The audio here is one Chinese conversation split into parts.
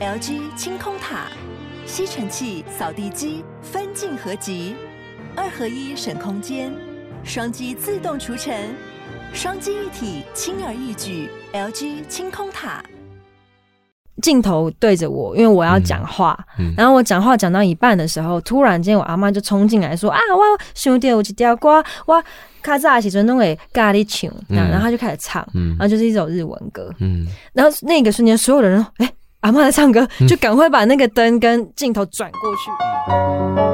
LG 清空塔，吸尘器、扫地机分镜合集，二合一省空间，双击自动除尘，双击一体轻而易举。LG 清空塔。镜头对着我，因为我要讲话，嗯。嗯、然后我讲话讲到一半的时候，突然间我阿妈就冲进来说：“啊，我兄弟有一条歌，我卡扎时阵弄个咖喱唱，然后他就开始唱，嗯、然后就是一首日文歌，嗯，然后那个瞬间，所有的人说：“哎、欸，阿妈在唱歌，就赶快把那个灯跟镜头转过去。嗯”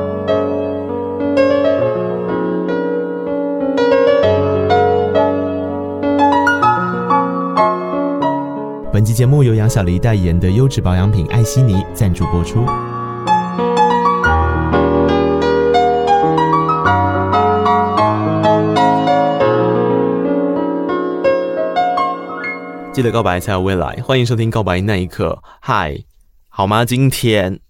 本期节目由杨小黎代言的优质保养品艾希尼赞助播出。记得告白才有未来，欢迎收听《告白那一刻》。嗨，好吗？今天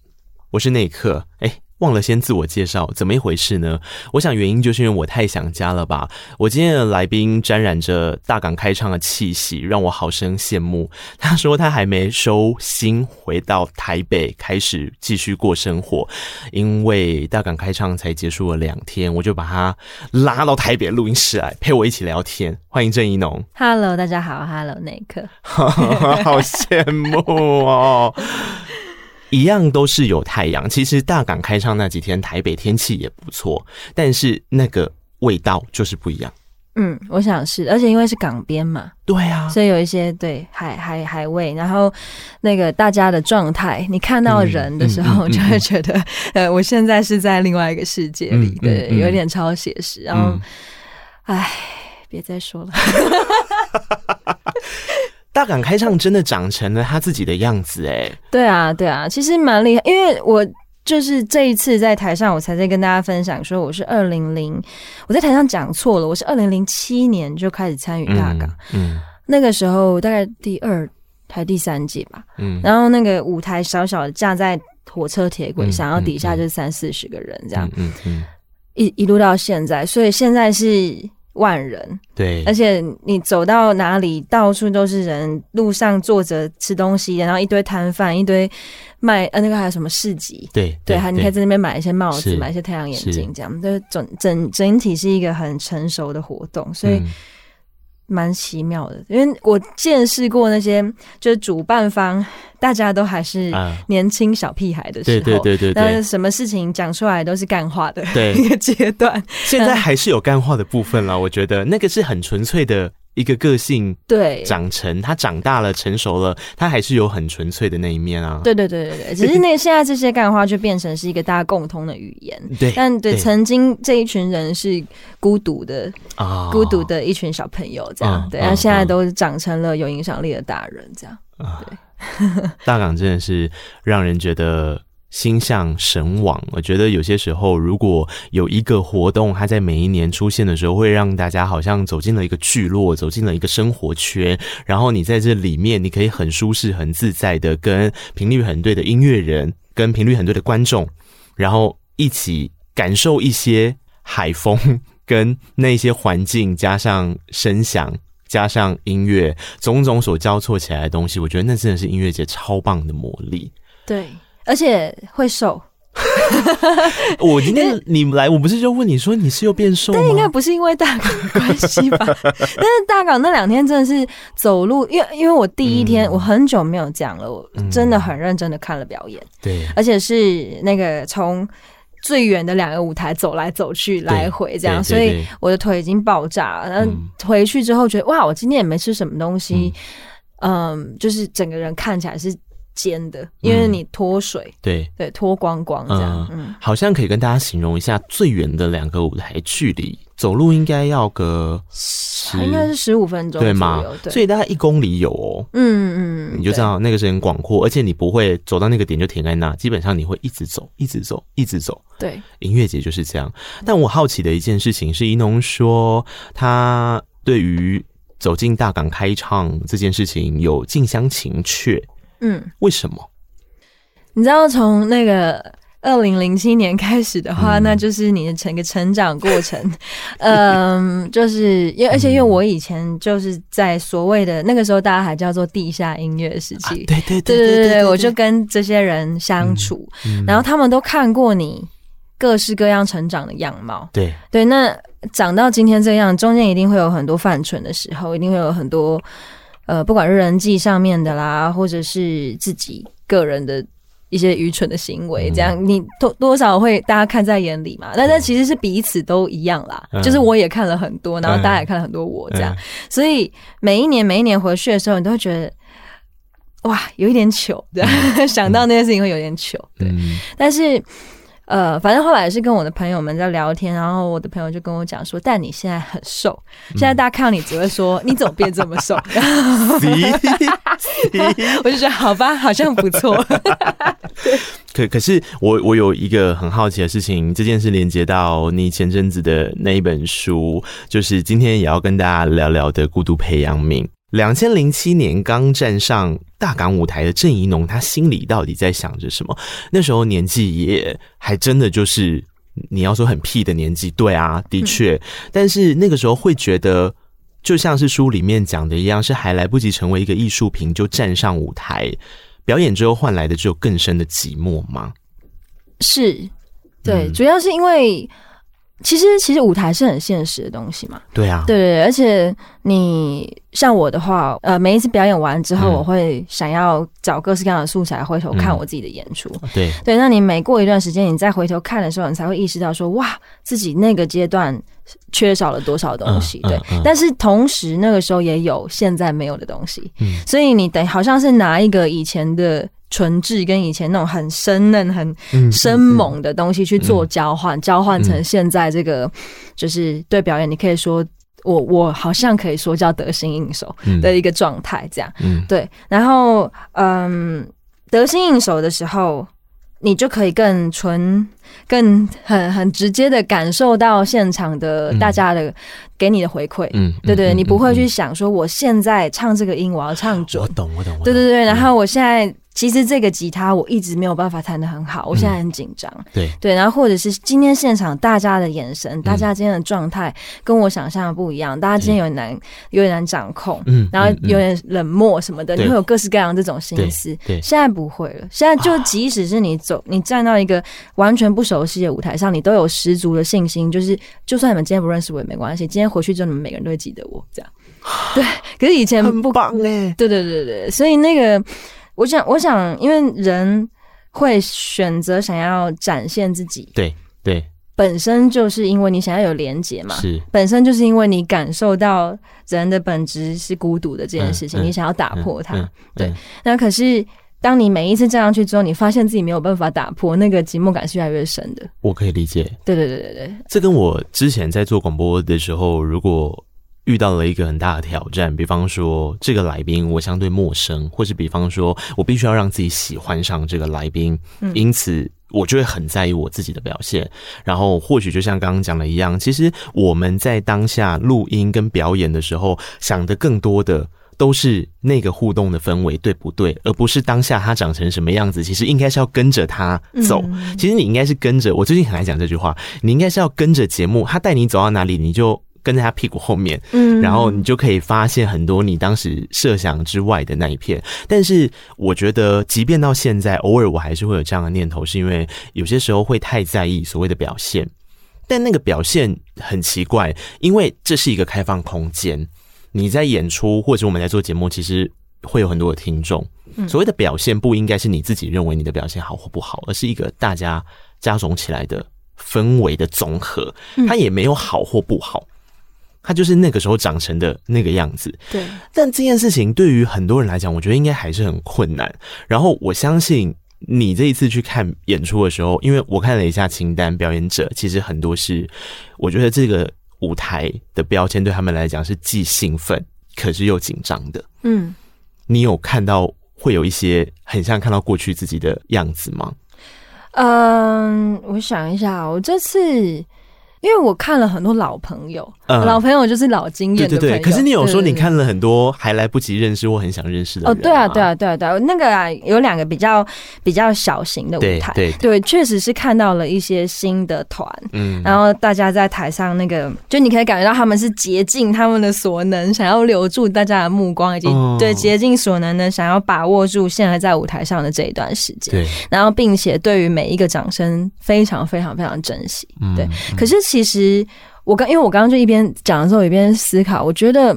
我是那一刻。哎。忘了先自我介绍，怎么一回事呢？我想原因就是因为我太想家了吧。我今天的来宾沾染着大港开唱的气息，让我好生羡慕。他说他还没收心，回到台北开始继续过生活，因为大港开唱才结束了两天，我就把他拉到台北录音室来陪我一起聊天。欢迎郑宜农。Hello，大家好。Hello，那一刻，好羡慕哦。一样都是有太阳，其实大港开唱那几天，台北天气也不错，但是那个味道就是不一样。嗯，我想是，而且因为是港边嘛，对啊，所以有一些对海海海味，然后那个大家的状态，你看到人的时候，就会觉得，嗯嗯嗯、呃，我现在是在另外一个世界里，嗯、对，有点超写实。然后，哎、嗯，别再说了。大港开唱真的长成了他自己的样子哎，对啊对啊，其实蛮厉害，因为我就是这一次在台上，我才在跟大家分享说我是二零零，我在台上讲错了，我是二零零七年就开始参与大港，嗯，嗯。那个时候大概第二还第三季吧，嗯，然后那个舞台小小的架在火车铁轨上，然后底下就是三四十个人这样，嗯嗯，嗯。一一路到现在，所以现在是。万人，对，而且你走到哪里，到处都是人，路上坐着吃东西，然后一堆摊贩，一堆卖呃那个还有什么市集，对对，还你可以在那边买一些帽子，买一些太阳眼镜，这样，就是整整整体是一个很成熟的活动，所以。嗯蛮奇妙的，因为我见识过那些就是主办方，大家都还是年轻小屁孩的时候，对对对对，但是什么事情讲出来都是干话的一个阶段。现在还是有干话的部分啦，我觉得那个是很纯粹的。一个个性对长成，他长大了成熟了，他还是有很纯粹的那一面啊。对对对对对，只是那现在这些干话就变成是一个大家共通的语言。对，但对，对曾经这一群人是孤独的啊，孤独的一群小朋友这样。哦、对，然后现在都长成了有影响力的大人这样。对，大港真的是让人觉得。心向神往，我觉得有些时候，如果有一个活动，它在每一年出现的时候，会让大家好像走进了一个聚落，走进了一个生活圈，然后你在这里面，你可以很舒适、很自在的跟频率很对的音乐人，跟频率很对的观众，然后一起感受一些海风跟那些环境，加上声响，加上音乐，种种所交错起来的东西，我觉得那真的是音乐节超棒的魔力。对。而且会瘦，我今天你来，我不是就问你说你是又变瘦吗？但应该不是因为大港关系吧？但是大港那两天真的是走路，因为因为我第一天我很久没有讲了，我真的很认真的看了表演，对，而且是那个从最远的两个舞台走来走去来回这样，所以我的腿已经爆炸了。然后回去之后觉得哇，我今天也没吃什么东西，嗯，就是整个人看起来是。尖的，因为你脱水，嗯、对对，脱光光这样，嗯，嗯，好像可以跟大家形容一下最远的两个舞台距离，走路应该要个十，应该是十五分钟，对吗？对，所以大概一公里有哦，嗯嗯，你就知道那个是很广阔，而且你不会走到那个点就停在那，基本上你会一直走，一直走，一直走。对，音乐节就是这样。但我好奇的一件事情是，宜农说他对于走进大港开唱这件事情有近乡情怯。嗯，为什么？你知道从那个二零零七年开始的话，嗯、那就是你的整个成长过程。嗯，就是因为而且因为我以前就是在所谓的那个时候，大家还叫做地下音乐时期。啊、对对对对对对，我就跟这些人相处，然后他们都看过你各式各样成长的样貌。对对，那长到今天这样，中间一定会有很多犯蠢的时候，一定会有很多呃，不管是人际上面的啦，或者是自己个人的。一些愚蠢的行为，这样你多多少会大家看在眼里嘛？但是其实是彼此都一样啦，就是我也看了很多，然后大家也看了很多我这样，所以每一年每一年回去的时候，你都会觉得哇，有一点糗，这样 想到那件事情会有点糗，对，但是。呃，反正后来也是跟我的朋友们在聊天，然后我的朋友就跟我讲说，但你现在很瘦，现在大家看到你只会说你怎么变这么瘦？我就觉得好吧，好像不错。可可是我我有一个很好奇的事情，这件事连接到你前阵子的那一本书，就是今天也要跟大家聊聊的《孤独培养皿》。两千零七年刚站上大港舞台的郑怡农，他心里到底在想着什么？那时候年纪也还真的就是你要说很屁的年纪，对啊，的确。但是那个时候会觉得，就像是书里面讲的一样，是还来不及成为一个艺术品就站上舞台表演之后换来的只有更深的寂寞吗？是，对，嗯、主要是因为。其实，其实舞台是很现实的东西嘛。对啊，对对，而且你像我的话，呃，每一次表演完之后，我会想要找各式各样的素材，回头看我自己的演出。嗯、对对，那你每过一段时间，你再回头看的时候，你才会意识到说，哇，自己那个阶段缺少了多少东西。嗯、对，但是同时那个时候也有现在没有的东西。嗯，所以你等好像是拿一个以前的。纯质跟以前那种很生嫩、很生猛的东西去做交换，交换成现在这个，就是对表演，你可以说我我好像可以说叫得心应手的一个状态，这样，对。然后，嗯，得心应手的时候，你就可以更纯、更很很直接的感受到现场的大家的给你的回馈，嗯，对对，你不会去想说我现在唱这个音我要唱准，我懂我懂，对对对，然后我现在。其实这个吉他我一直没有办法弹得很好，我现在很紧张。嗯、对对，然后或者是今天现场大家的眼神，嗯、大家今天的状态跟我想象的不一样，大家今天有点难，有点难掌控，嗯，然后有点冷漠什么的，嗯、你会有各式各样这种心思。对，现在不会了，现在就即使是你走，你站到一个完全不熟悉的舞台上，你都有十足的信心，就是就算你们今天不认识我也没关系，今天回去之后你们每个人都会记得我这样。对，可是以前不棒哎，对对对对，所以那个。我想，我想，因为人会选择想要展现自己，对对，本身就是因为你想要有连接嘛，是，本身就是因为你感受到人的本质是孤独的这件事情，你想要打破它，对。那可是，当你每一次站上去之后，你发现自己没有办法打破，那个寂寞感是越来越深的。我可以理解，对对对对对，这跟我之前在做广播的时候，如果。遇到了一个很大的挑战，比方说这个来宾我相对陌生，或是比方说我必须要让自己喜欢上这个来宾，因此我就会很在意我自己的表现。然后或许就像刚刚讲的一样，其实我们在当下录音跟表演的时候，想的更多的都是那个互动的氛围对不对，而不是当下他长成什么样子。其实应该是要跟着他走。其实你应该是跟着，我最近很爱讲这句话，你应该是要跟着节目，他带你走到哪里，你就。跟在他屁股后面，嗯，然后你就可以发现很多你当时设想之外的那一片。但是我觉得，即便到现在，偶尔我还是会有这样的念头，是因为有些时候会太在意所谓的表现。但那个表现很奇怪，因为这是一个开放空间，你在演出或者我们在做节目，其实会有很多的听众。所谓的表现不应该是你自己认为你的表现好或不好，而是一个大家加总起来的氛围的总和，它也没有好或不好。他就是那个时候长成的那个样子，对。但这件事情对于很多人来讲，我觉得应该还是很困难。然后我相信你这一次去看演出的时候，因为我看了一下清单，表演者其实很多是，我觉得这个舞台的标签对他们来讲是既兴奋可是又紧张的。嗯，你有看到会有一些很像看到过去自己的样子吗？嗯，我想一下，我这次。因为我看了很多老朋友，嗯、老朋友就是老经验的朋友。对对对。可是你有说你看了很多还来不及认识或很想认识的人哦，对啊，对啊，对啊，对啊。那个啊，有两个比较比较小型的舞台，对对，对，确实是看到了一些新的团，嗯，然后大家在台上那个，就你可以感觉到他们是竭尽他们的所能，想要留住大家的目光，以及、哦、对竭尽所能的想要把握住现在在舞台上的这一段时间，对，然后并且对于每一个掌声非常非常非常珍惜，对。嗯、可是。其实我刚，因为我刚刚就一边讲的时候，一边思考。我觉得，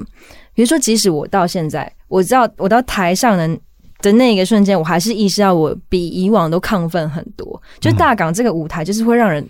比如说，即使我到现在，我知道我到台上的的那一个瞬间，我还是意识到我比以往都亢奋很多。就大港这个舞台，就是会让人。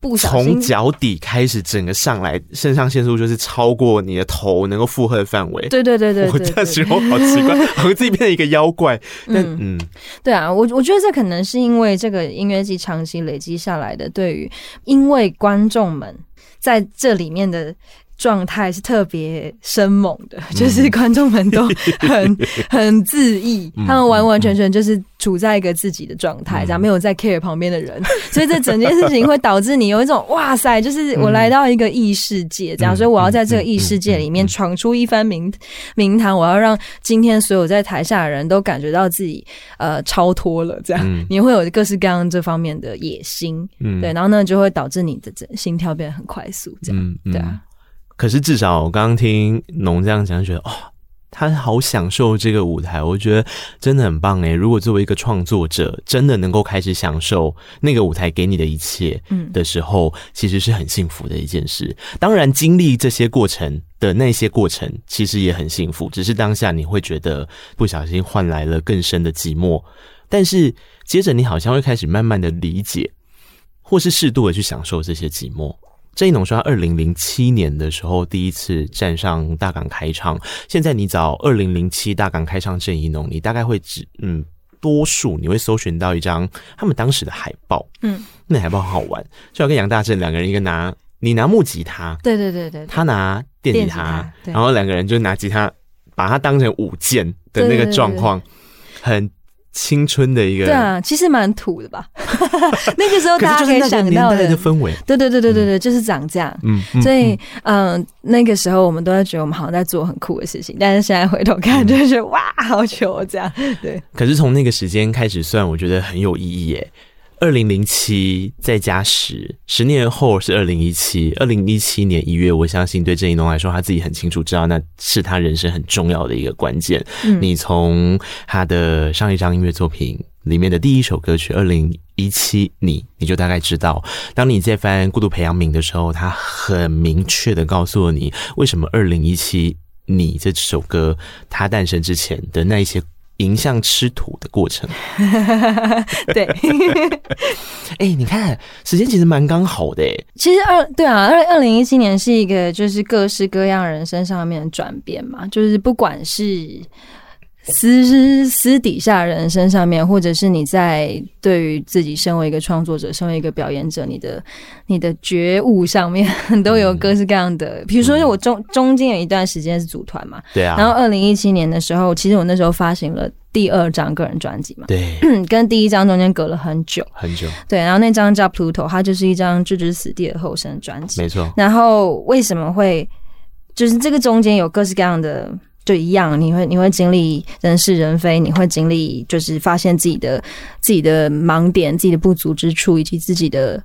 不从脚底开始，整个上来，肾上腺素就是超过你的头能够负荷的范围。对对对对，我这样形容好奇怪，好像自己变成一个妖怪。嗯嗯，对啊，我我觉得这可能是因为这个音乐季长期累积下来的，对于因为观众们在这里面的。状态是特别生猛的，就是观众们都很 很自意，他们完完全全就是处在一个自己的状态，这样没有在 care 旁边的人，所以这整件事情会导致你有一种哇塞，就是我来到一个异世界，这样，所以我要在这个异世界里面闯出一番名名堂，我要让今天所有在台下的人都感觉到自己呃超脱了，这样，你会有各式各样这方面的野心，对，然后呢就会导致你的整心跳变得很快速，这样，对啊。可是至少我刚刚听农这样讲，觉得哦，他好享受这个舞台，我觉得真的很棒诶。如果作为一个创作者，真的能够开始享受那个舞台给你的一切，嗯的时候，其实是很幸福的一件事。当然，经历这些过程的那些过程，其实也很幸福。只是当下你会觉得不小心换来了更深的寂寞，但是接着你好像会开始慢慢的理解，或是适度的去享受这些寂寞。郑宜农说，他二零零七年的时候第一次站上大港开唱。现在你找二零零七大港开唱郑宜农，你大概会只嗯，多数你会搜寻到一张他们当时的海报。嗯，那海报很好玩，就要跟杨大正两个人，一个拿你拿木吉他，对对对对，他拿电吉他，然后两个人就拿吉他，把它当成舞剑的那个状况，很。青春的一个，对啊，其实蛮土的吧？那个时候大家可以想到的，的氛围，对对对对对对，嗯、就是长这样。嗯，所以嗯、呃，那个时候我们都在觉得我们好像在做很酷的事情，但是现在回头看，就觉得、嗯、哇，好糗这样。对。可是从那个时间开始算，我觉得很有意义耶。二零零七再加十，十年后是二零一七。二零一七年一月，我相信对郑宜农来说，他自己很清楚知道那是他人生很重要的一个关键。嗯，你从他的上一张音乐作品里面的第一首歌曲《二零一七你》，你就大概知道，当你在翻《孤独培养皿》的时候，他很明确的告诉了你，为什么二零一七你这首歌它诞生之前的那一些。迎向吃土的过程，对，哎、欸，你看时间其实蛮刚好的，哎，其实二对啊，二二零一七年是一个就是各式各样人生上面的转变嘛，就是不管是。私私底下人生上面，或者是你在对于自己身为一个创作者、身为一个表演者，你的你的觉悟上面，都有各式各样的。比如说，我中中间有一段时间是组团嘛，对啊。然后二零一七年的时候，其实我那时候发行了第二张个人专辑嘛，对，跟第一张中间隔了很久很久。对，然后那张叫《Pluto》，它就是一张置之死地而后生的专辑，没错。然后为什么会就是这个中间有各式各样的？就一样，你会你会经历人是人非，你会经历就是发现自己的自己的盲点、自己的不足之处，以及自己的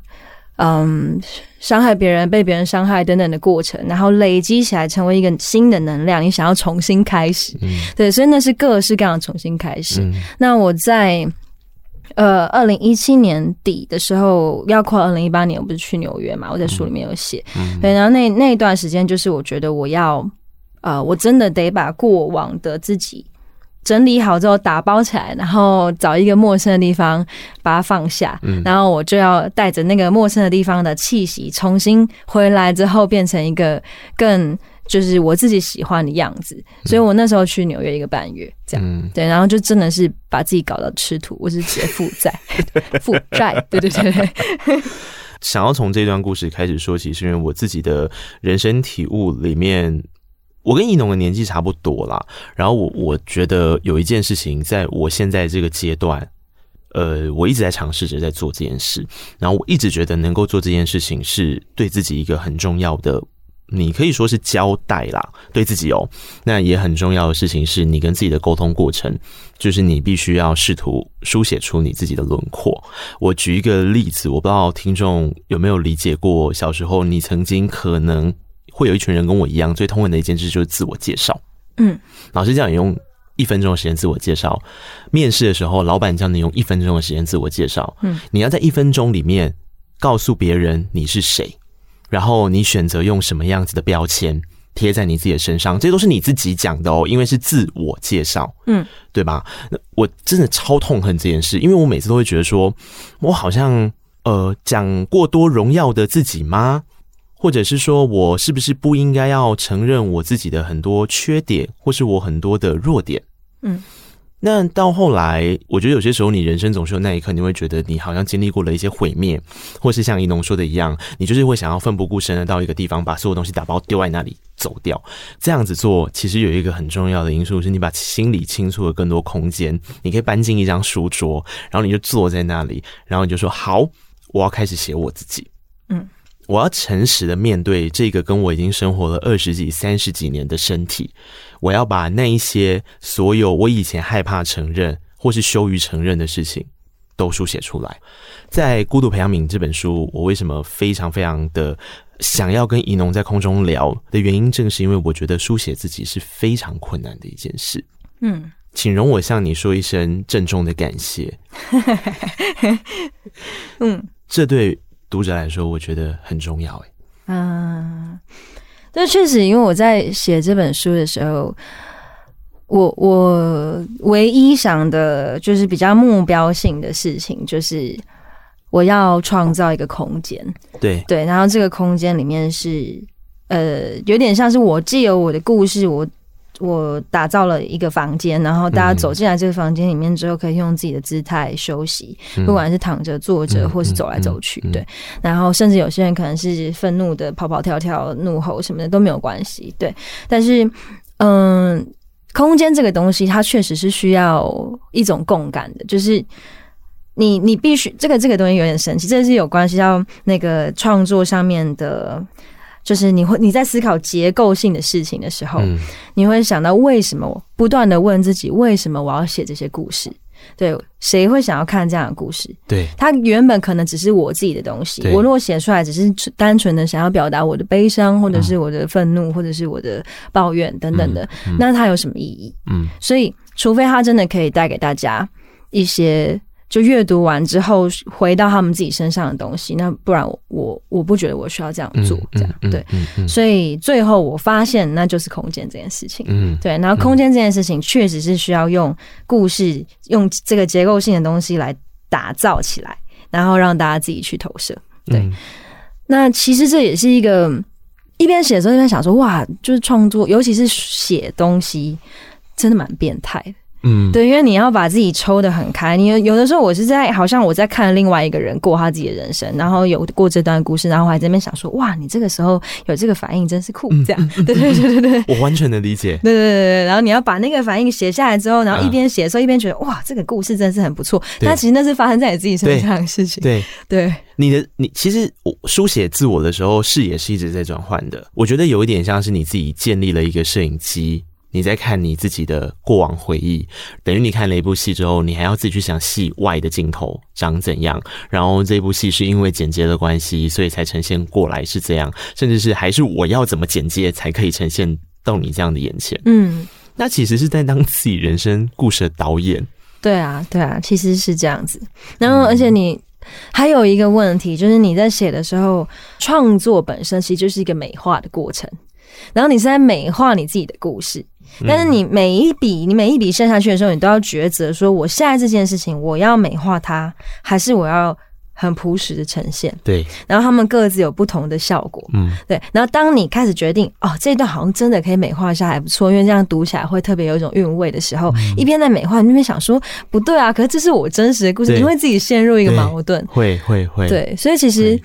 嗯伤害别人、被别人伤害等等的过程，然后累积起来成为一个新的能量，你想要重新开始，嗯、对，所以那是各式各样的重新开始。嗯、那我在呃二零一七年底的时候，要跨二零一八年，我不是去纽约嘛？我在书里面有写，嗯、对，然后那那一段时间，就是我觉得我要。呃，我真的得把过往的自己整理好之后打包起来，然后找一个陌生的地方把它放下，嗯，然后我就要带着那个陌生的地方的气息，重新回来之后变成一个更就是我自己喜欢的样子。所以我那时候去纽约一个半月，这样，嗯，对，然后就真的是把自己搞到吃土，我是直接负债，负债，对对对对。想要从这段故事开始说起，是因为我自己的人生体悟里面。我跟宜农的年纪差不多啦，然后我我觉得有一件事情，在我现在这个阶段，呃，我一直在尝试着在做这件事，然后我一直觉得能够做这件事情是对自己一个很重要的。你可以说是交代啦，对自己哦。那也很重要的事情是你跟自己的沟通过程，就是你必须要试图书写出你自己的轮廓。我举一个例子，我不知道听众有没有理解过，小时候你曾经可能会有一群人跟我一样，最痛恨的一件事就是自我介绍。嗯，老师叫你用一分钟的时间自我介绍，面试的时候，老板叫你用一分钟的时间自我介绍。嗯，你要在一分钟里面告诉别人你是谁。然后你选择用什么样子的标签贴在你自己的身上，这都是你自己讲的哦，因为是自我介绍，嗯，对吧？我真的超痛恨这件事，因为我每次都会觉得说，我好像呃讲过多荣耀的自己吗？或者是说我是不是不应该要承认我自己的很多缺点，或是我很多的弱点？嗯。那到后来，我觉得有些时候，你人生总是有那一刻，你会觉得你好像经历过了一些毁灭，或是像一农说的一样，你就是会想要奋不顾身的到一个地方，把所有东西打包丢在那里走掉。这样子做，其实有一个很重要的因素，是你把心里清出了更多空间。你可以搬进一张书桌，然后你就坐在那里，然后你就说：“好，我要开始写我自己。”嗯。我要诚实的面对这个跟我已经生活了二十几、三十几年的身体，我要把那一些所有我以前害怕承认或是羞于承认的事情都书写出来。在《孤独培养皿》这本书，我为什么非常非常的想要跟怡农在空中聊的原因，正是因为我觉得书写自己是非常困难的一件事。嗯，请容我向你说一声郑重的感谢。嗯，这对。读者来说，我觉得很重要。哎，嗯，但确实，因为我在写这本书的时候，我我唯一想的就是比较目标性的事情，就是我要创造一个空间。对对，然后这个空间里面是呃，有点像是我既有我的故事，我。我打造了一个房间，然后大家走进来这个房间里面之后，可以用自己的姿态休息，不管是躺着、坐着，或是走来走去，对。然后甚至有些人可能是愤怒的跑跑跳跳、怒吼什么的都没有关系，对。但是，嗯，空间这个东西，它确实是需要一种共感的，就是你你必须这个这个东西有点神奇，这是有关系到那个创作上面的。就是你会你在思考结构性的事情的时候，嗯、你会想到为什么？不断的问自己，为什么我要写这些故事？对，谁会想要看这样的故事？对，它原本可能只是我自己的东西。我如果写出来只是单纯的想要表达我的悲伤，或者是我的愤怒，或者是我的抱怨等等的，嗯嗯、那它有什么意义？嗯，所以除非它真的可以带给大家一些。就阅读完之后回到他们自己身上的东西，那不然我我我不觉得我需要这样做，这样对，所以最后我发现那就是空间这件事情，嗯，对，然后空间这件事情确实是需要用故事，用这个结构性的东西来打造起来，然后让大家自己去投射，对。那其实这也是一个一边写的时候一边想说，哇，就是创作，尤其是写东西，真的蛮变态的。嗯，对，因为你要把自己抽得很开。你有有的时候，我是在好像我在看另外一个人过他自己的人生，然后有过这段故事，然后我还在那边想说，哇，你这个时候有这个反应真是酷，这样。对对对对对，我完全能理解。对对对对，然后你要把那个反应写下来之后，然后一边写的时候一边觉得，哇，这个故事真是很不错。但其实那是发生在你自己身上的事情。对对，对你的你其实我书写自我的时候，视野是一直在转换的。我觉得有一点像是你自己建立了一个摄影机。你在看你自己的过往回忆，等于你看了一部戏之后，你还要自己去想戏外的镜头长怎样，然后这部戏是因为剪接的关系，所以才呈现过来是这样，甚至是还是我要怎么剪接才可以呈现到你这样的眼前。嗯，那其实是在当自己人生故事的导演。对啊，对啊，其实是这样子。然后，而且你还有一个问题，就是你在写的时候，创作本身其实就是一个美化的过程，然后你是在美化你自己的故事。但是你每一笔，你每一笔写下去的时候，你都要抉择：说我现在这件事情，我要美化它，还是我要很朴实的呈现？对。然后他们各自有不同的效果。嗯，对。然后当你开始决定，哦，这一段好像真的可以美化一下，还不错，因为这样读起来会特别有一种韵味的时候，嗯、一边在美化，你一边想说不对啊，可是这是我真实的故事，你会自己陷入一个矛盾。会会会。对，所以其实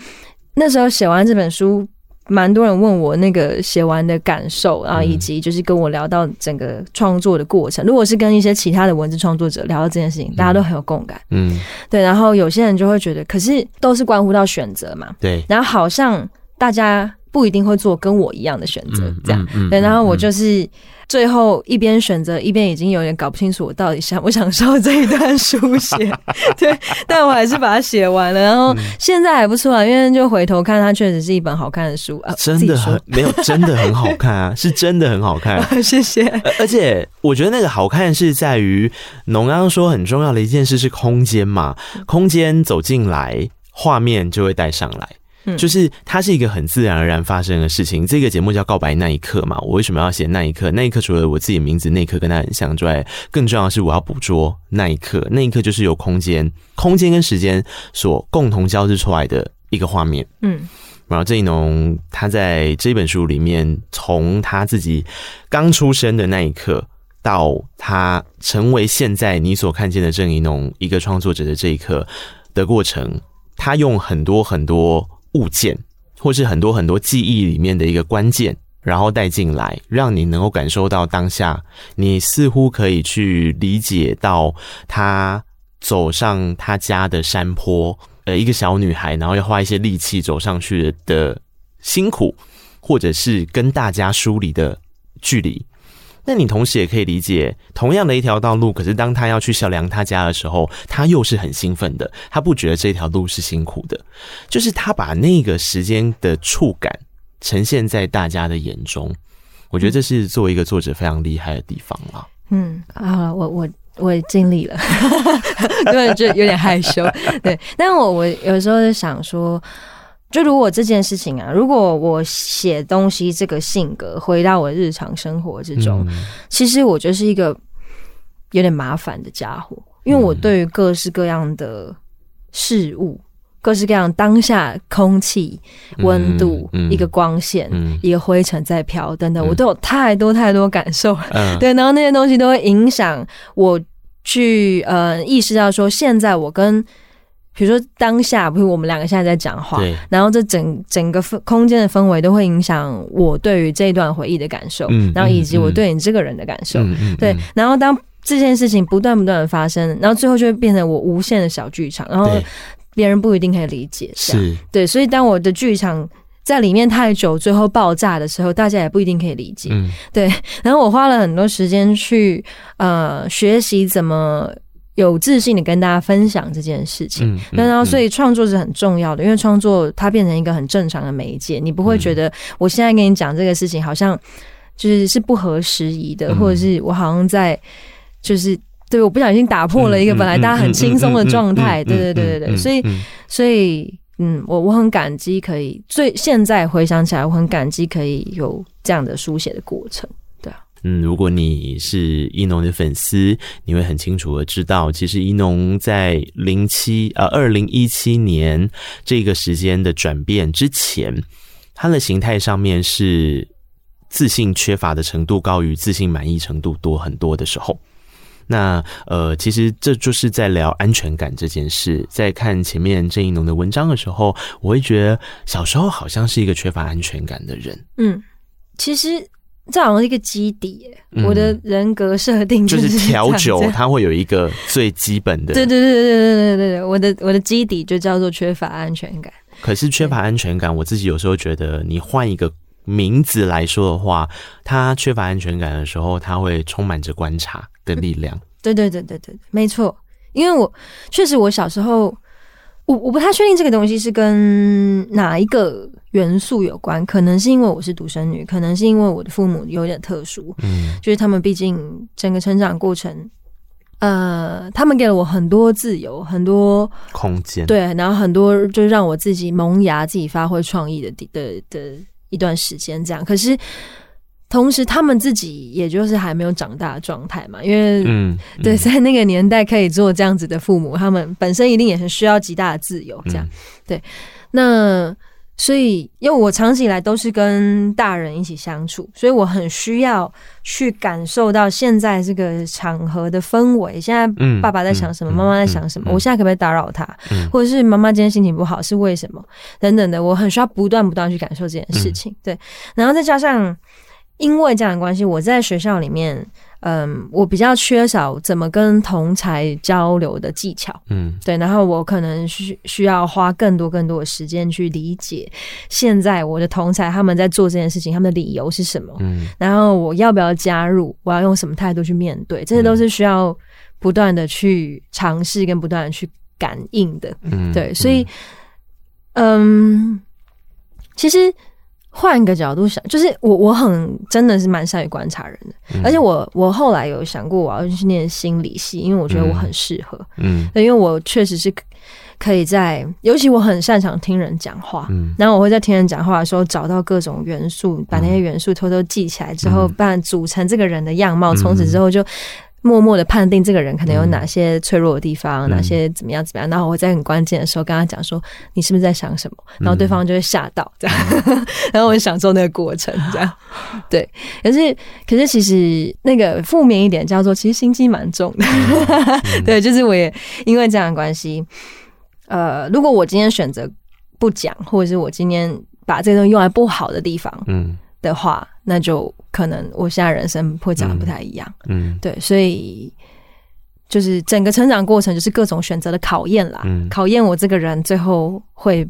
那时候写完这本书。蛮多人问我那个写完的感受啊，以及就是跟我聊到整个创作的过程。如果是跟一些其他的文字创作者聊到这件事情，大家都很有共感。嗯，对。然后有些人就会觉得，可是都是关乎到选择嘛。对。然后好像大家不一定会做跟我一样的选择，这样。对。然后我就是。最后一边选择，一边已经有点搞不清楚我到底想 不想收这一段书写，对，但我还是把它写完了。然后现在还不错啊，因为就回头看，它确实是一本好看的书啊。真的很没有，真的很好看啊，是真的很好看。谢谢。而且我觉得那个好看是在于，农刚刚说很重要的一件事是空间嘛，空间走进来，画面就会带上来。就是它是一个很自然而然发生的事情。这个节目叫《告白那一刻》嘛，我为什么要写那一刻？那一刻除了我自己的名字那一刻跟他很像之外，更重要的是我要捕捉那一刻。那一刻就是由空间、空间跟时间所共同交织出来的一个画面。嗯，然后郑一农他在这本书里面，从他自己刚出生的那一刻，到他成为现在你所看见的郑一农一个创作者的这一刻的过程，他用很多很多。物件，或是很多很多记忆里面的一个关键，然后带进来，让你能够感受到当下，你似乎可以去理解到他走上他家的山坡，呃，一个小女孩，然后要花一些力气走上去的辛苦，或者是跟大家疏离的距离。那你同时也可以理解，同样的一条道路，可是当他要去小梁他家的时候，他又是很兴奋的，他不觉得这条路是辛苦的，就是他把那个时间的触感呈现在大家的眼中，我觉得这是作为一个作者非常厉害的地方了。嗯啊，我我我尽力了，因为就有点害羞，对，但我我有时候就想说。就如果这件事情啊，如果我写东西这个性格回到我日常生活之中，嗯、其实我就是一个有点麻烦的家伙，因为我对于各式各样的事物、嗯、各式各样当下空气、温度、一个光线、嗯、一个灰尘在飘等等，我都有太多太多感受。嗯、对，然后那些东西都会影响我去呃意识到说，现在我跟。比如说当下，比如我们两个现在在讲话，然后这整整个氛空间的氛围都会影响我对于这一段回忆的感受，嗯、然后以及我对你这个人的感受，嗯、对。然后当这件事情不断不断的发生，然后最后就会变成我无限的小剧场，然后别人不一定可以理解，是对。所以当我的剧场在里面太久，最后爆炸的时候，大家也不一定可以理解，嗯、对。然后我花了很多时间去呃学习怎么。有自信的跟大家分享这件事情，那、然后所以创作是很重要的，因为创作它变成一个很正常的媒介，你不会觉得我现在跟你讲这个事情好像就是是不合时宜的，嗯、或者是我好像在就是对，我不小心打破了一个本来大家很轻松的状态，对对对对对，所以所以嗯，我我很感激可以，最现在回想起来，我很感激可以有这样的书写的过程。嗯，如果你是一农的粉丝，你会很清楚的知道，其实一农在零七呃二零一七年这个时间的转变之前，它的形态上面是自信缺乏的程度高于自信满意程度多很多的时候。那呃，其实这就是在聊安全感这件事。在看前面郑一农的文章的时候，我会觉得小时候好像是一个缺乏安全感的人。嗯，其实。这好像是一个基底，嗯、我的人格设定就是调酒，它会有一个最基本的。对对对对对对对对，我的我的基底就叫做缺乏安全感。可是缺乏安全感，我自己有时候觉得，你换一个名字来说的话，他缺乏安全感的时候，他会充满着观察的力量。对对对对对，没错，因为我确实我小时候。我我不太确定这个东西是跟哪一个元素有关，可能是因为我是独生女，可能是因为我的父母有点特殊，嗯，就是他们毕竟整个成长过程，呃，他们给了我很多自由，很多空间，对，然后很多就让我自己萌芽、自己发挥创意的的的一段时间，这样，可是。同时，他们自己也就是还没有长大的状态嘛，因为，嗯，嗯对，在那个年代可以做这样子的父母，他们本身一定也是需要极大的自由，这样，嗯、对。那所以，因为我长期以来都是跟大人一起相处，所以我很需要去感受到现在这个场合的氛围。现在爸爸在想什么，妈妈在想什么，我现在可不可以打扰他？或者是妈妈今天心情不好是为什么？等等的，我很需要不断不断去感受这件事情。对，然后再加上因为这样的关系，我在学校里面。嗯，我比较缺少怎么跟同才交流的技巧，嗯，对，然后我可能需需要花更多更多的时间去理解现在我的同才他们在做这件事情，他们的理由是什么，嗯，然后我要不要加入，我要用什么态度去面对，这些都是需要不断的去尝试跟不断的去感应的，嗯，对，所以，嗯，其实。换一个角度想，就是我我很真的是蛮善于观察人的，嗯、而且我我后来有想过我要去念心理系，因为我觉得我很适合，嗯，因为我确实是可以在，尤其我很擅长听人讲话，嗯，然后我会在听人讲话的时候找到各种元素，把那些元素偷偷记起来之后，不然组成这个人的样貌，从此之后就。默默的判定这个人可能有哪些脆弱的地方，嗯、哪些怎么样怎么样，然后我在很关键的时候跟他讲说，你是不是在想什么？然后对方就会吓到这样，嗯、然后我就享受那个过程这样。对，可是可是其实那个负面一点叫做，其实心机蛮重的。嗯、对，就是我也因为这样的关系，呃，如果我今天选择不讲，或者是我今天把这个东西用来不好的地方，嗯。的话，那就可能我现在人生会长得不太一样。嗯，嗯。对，所以就是整个成长过程就是各种选择的考验啦，嗯、考验我这个人最后会，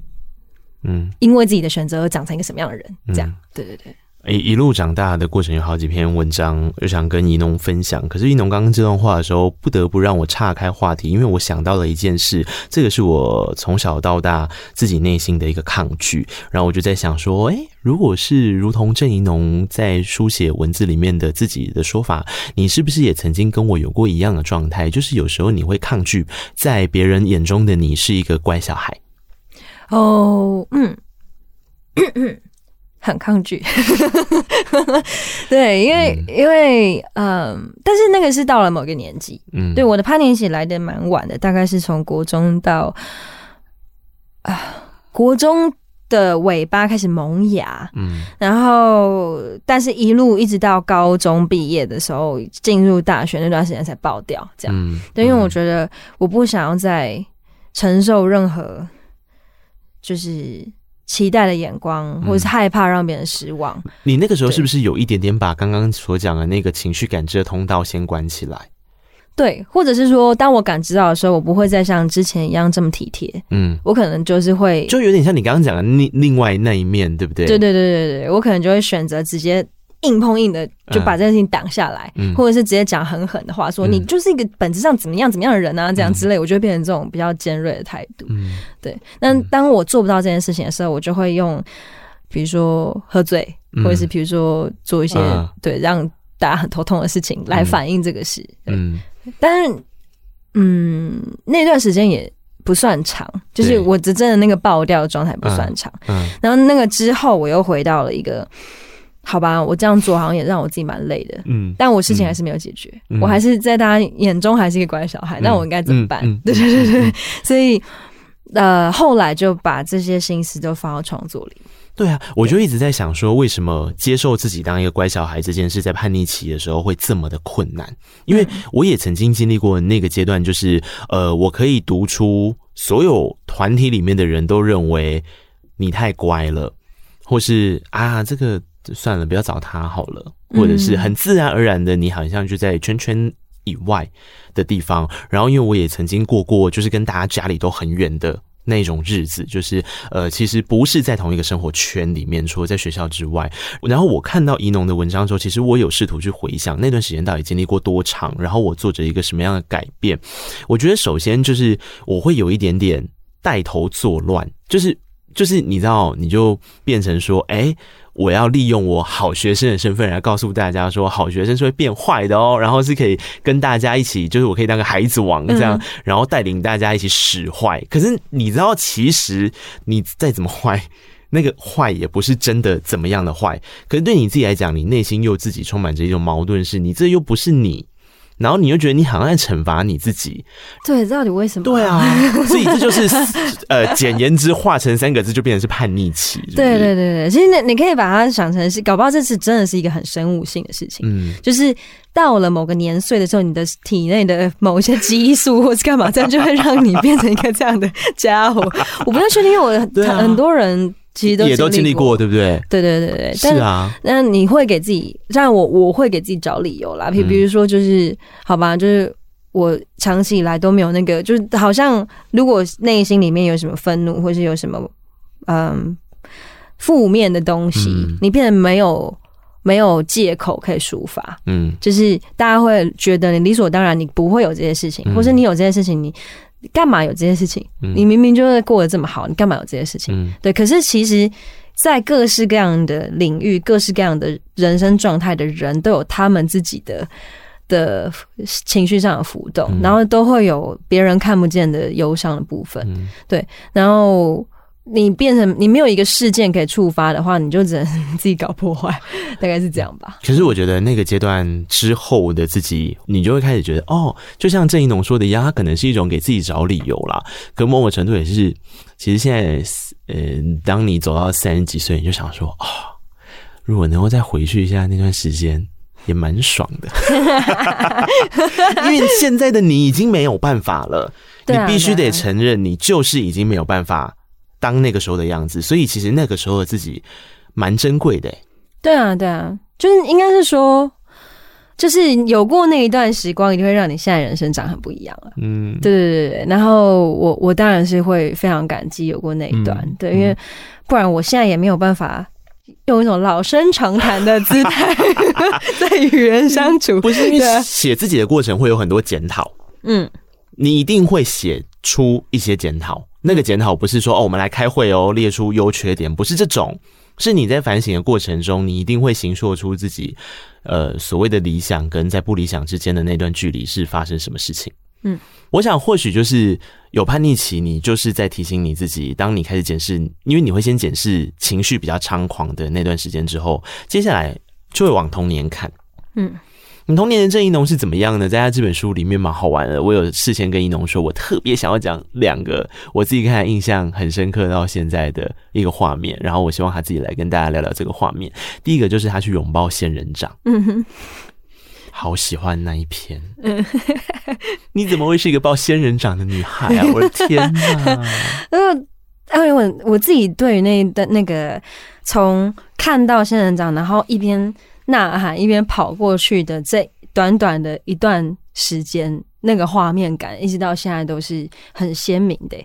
嗯，因为自己的选择而长成一个什么样的人，嗯、这样，对对对。一一路长大的过程有好几篇文章，就想跟怡农分享。可是怡农刚刚这段话的时候，不得不让我岔开话题，因为我想到了一件事，这个是我从小到大自己内心的一个抗拒。然后我就在想说，哎，如果是如同郑怡农在书写文字里面的自己的说法，你是不是也曾经跟我有过一样的状态？就是有时候你会抗拒，在别人眼中的你是一个乖小孩。哦，嗯。很抗拒，对，因为、嗯、因为嗯，但是那个是到了某个年纪，嗯，对，我的叛逆期来的蛮晚的，大概是从国中到啊，国中的尾巴开始萌芽，嗯，然后但是一路一直到高中毕业的时候，进入大学那段时间才爆掉，这样，嗯，对，因为我觉得我不想要再承受任何，就是。期待的眼光，或者是害怕让别人失望。嗯，你那个时候是不是有一点点把刚刚所讲的那个情绪感知的通道先关起来？对，或者是说，当我感知到的时候，我不会再像之前一样这么体贴。嗯，我可能就是会，就有点像你刚刚讲的另另外那一面，对不对？对对对对对，我可能就会选择直接。硬碰硬的就把这件事情挡下来，嗯、或者是直接讲狠狠的话，说你就是一个本质上怎么样怎么样的人啊，这样之类，嗯、我就会变成这种比较尖锐的态度。嗯，对。那当我做不到这件事情的时候，我就会用，比如说喝醉，或者是比如说做一些、嗯、对让大家很头痛的事情来反映这个事。嗯，但是嗯，那段时间也不算长，就是我真正的那个爆掉的状态不算长。嗯，嗯然后那个之后我又回到了一个。好吧，我这样做好像也让我自己蛮累的。嗯，但我事情还是没有解决，嗯、我还是在大家眼中还是一个乖小孩。嗯、那我应该怎么办？对对对对，所以呃，后来就把这些心思都放到创作里。对啊，我就一直在想说，为什么接受自己当一个乖小孩这件事，在叛逆期的时候会这么的困难？因为我也曾经经历过那个阶段，就是呃，我可以读出所有团体里面的人都认为你太乖了，或是啊这个。算了，不要找他好了，或者是很自然而然的，你好像就在圈圈以外的地方。然后，因为我也曾经过过，就是跟大家家里都很远的那种日子，就是呃，其实不是在同一个生活圈里面，除了在学校之外。然后我看到怡农的文章之后，其实我有试图去回想那段时间到底经历过多长，然后我做着一个什么样的改变。我觉得首先就是我会有一点点带头作乱，就是就是你知道，你就变成说，哎。我要利用我好学生的身份来告诉大家说，好学生是会变坏的哦，然后是可以跟大家一起，就是我可以当个孩子王这样，然后带领大家一起使坏。可是你知道，其实你再怎么坏，那个坏也不是真的怎么样的坏。可是对你自己来讲，你内心又自己充满着一种矛盾，是你这又不是你。然后你又觉得你好像在惩罚你自己，对，到底为什么？对啊，所以这就是 呃，简言之，化成三个字就变成是叛逆期。对对对对，其实你你可以把它想成是，搞不好这次真的是一个很生物性的事情。嗯，就是到了某个年岁的时候，你的体内的某一些激素或是干嘛，这样就会让你变成一个这样的家伙。我不太确定，因为我很多人。其实都也都经历过，对不对？对对对对，是啊。那你会给自己，像我，我会给自己找理由啦。比比如说，就是、嗯、好吧，就是我长期以来都没有那个，就是好像如果内心里面有什么愤怒，或是有什么嗯负面的东西，嗯、你变得没有没有借口可以抒发。嗯，就是大家会觉得你理所当然，你不会有这些事情，嗯、或是你有这些事情，你。你干嘛有这些事情？你明明就是过得这么好，你干嘛有这些事情？嗯、对，可是其实，在各式各样的领域、各式各样的人生状态的人都有他们自己的的情绪上的浮动，嗯、然后都会有别人看不见的忧伤的部分。嗯、对，然后。你变成你没有一个事件可以触发的话，你就只能 自己搞破坏，大概是这样吧。可是我觉得那个阶段之后的自己，你就会开始觉得，哦，就像郑一农说的一样，他可能是一种给自己找理由啦。可某种程度也是，其实现在，呃，当你走到三十几岁，你就想说，哦，如果能够再回去一下那段时间，也蛮爽的。因为现在的你已经没有办法了，你必须得承认，你就是已经没有办法。当那个时候的样子，所以其实那个时候的自己蛮珍贵的、欸。对啊，对啊，就是应该是说，就是有过那一段时光，一定会让你现在人生长很不一样了。嗯，对对对对。然后我我当然是会非常感激有过那一段，嗯、对，因为不然我现在也没有办法用一种老生常谈的姿态 在与人相处。不是因为写自己的过程会有很多检讨，嗯，你一定会写出一些检讨。那个检讨不是说哦，我们来开会哦，列出优缺点，不是这种，是你在反省的过程中，你一定会形塑出自己，呃，所谓的理想跟在不理想之间的那段距离是发生什么事情。嗯，我想或许就是有叛逆期，你就是在提醒你自己，当你开始检视，因为你会先检视情绪比较猖狂的那段时间之后，接下来就会往童年看。嗯。你童年的郑一农是怎么样呢？在他这本书里面蛮好玩的。我有事先跟一农说，我特别想要讲两个我自己看印象很深刻到现在的一个画面，然后我希望他自己来跟大家聊聊这个画面。第一个就是他去拥抱仙人掌，嗯哼，好喜欢那一篇。嗯，你怎么会是一个抱仙人掌的女孩啊？我的天哪！呃，因为我我自己对于那的那个从看到仙人掌，然后一边。呐喊一边跑过去的这短短的一段时间，那个画面感一直到现在都是很鲜明的。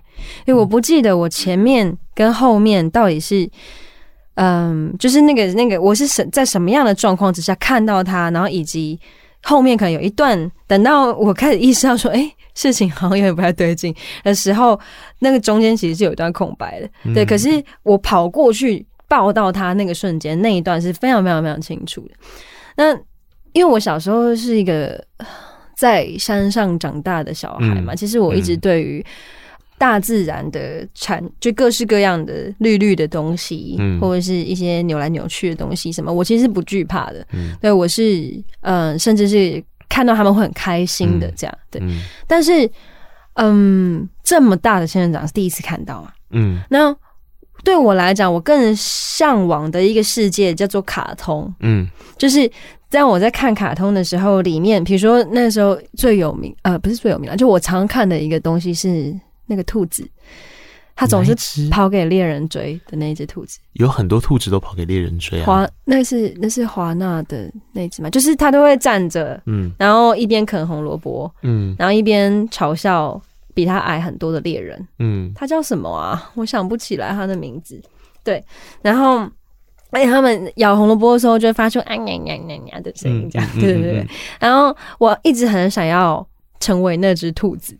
因为我不记得我前面跟后面到底是，嗯，就是那个那个我是什在什么样的状况之下看到他，然后以及后面可能有一段，等到我开始意识到说，哎，事情好像有点不太对劲的时候，那个中间其实是有一段空白的。对，可是我跑过去。抱到他那个瞬间，那一段是非常非常非常清楚的。那因为我小时候是一个在山上长大的小孩嘛，嗯、其实我一直对于大自然的产，就各式各样的绿绿的东西，嗯、或者是一些扭来扭去的东西，什么，我其实是不惧怕的。嗯，对，我是嗯、呃，甚至是看到他们会很开心的这样。对，嗯、但是嗯，这么大的仙人掌是第一次看到啊。嗯，那。对我来讲，我更向往的一个世界叫做卡通。嗯，就是在我在看卡通的时候，里面比如说那时候最有名，呃，不是最有名啊，就我常看的一个东西是那个兔子，它总是跑给猎人追的那只兔子。有很多兔子都跑给猎人追啊。华，那是那是华纳的那只嘛，就是它都会站着，嗯，然后一边啃红萝卜，嗯，然后一边嘲笑。比他矮很多的猎人，嗯，他叫什么啊？我想不起来他的名字。对，然后而且他们咬红萝卜的时候，就会发出啊呀呀呀呀的声音，这样，对对对。然后我一直很想要成为那只兔子，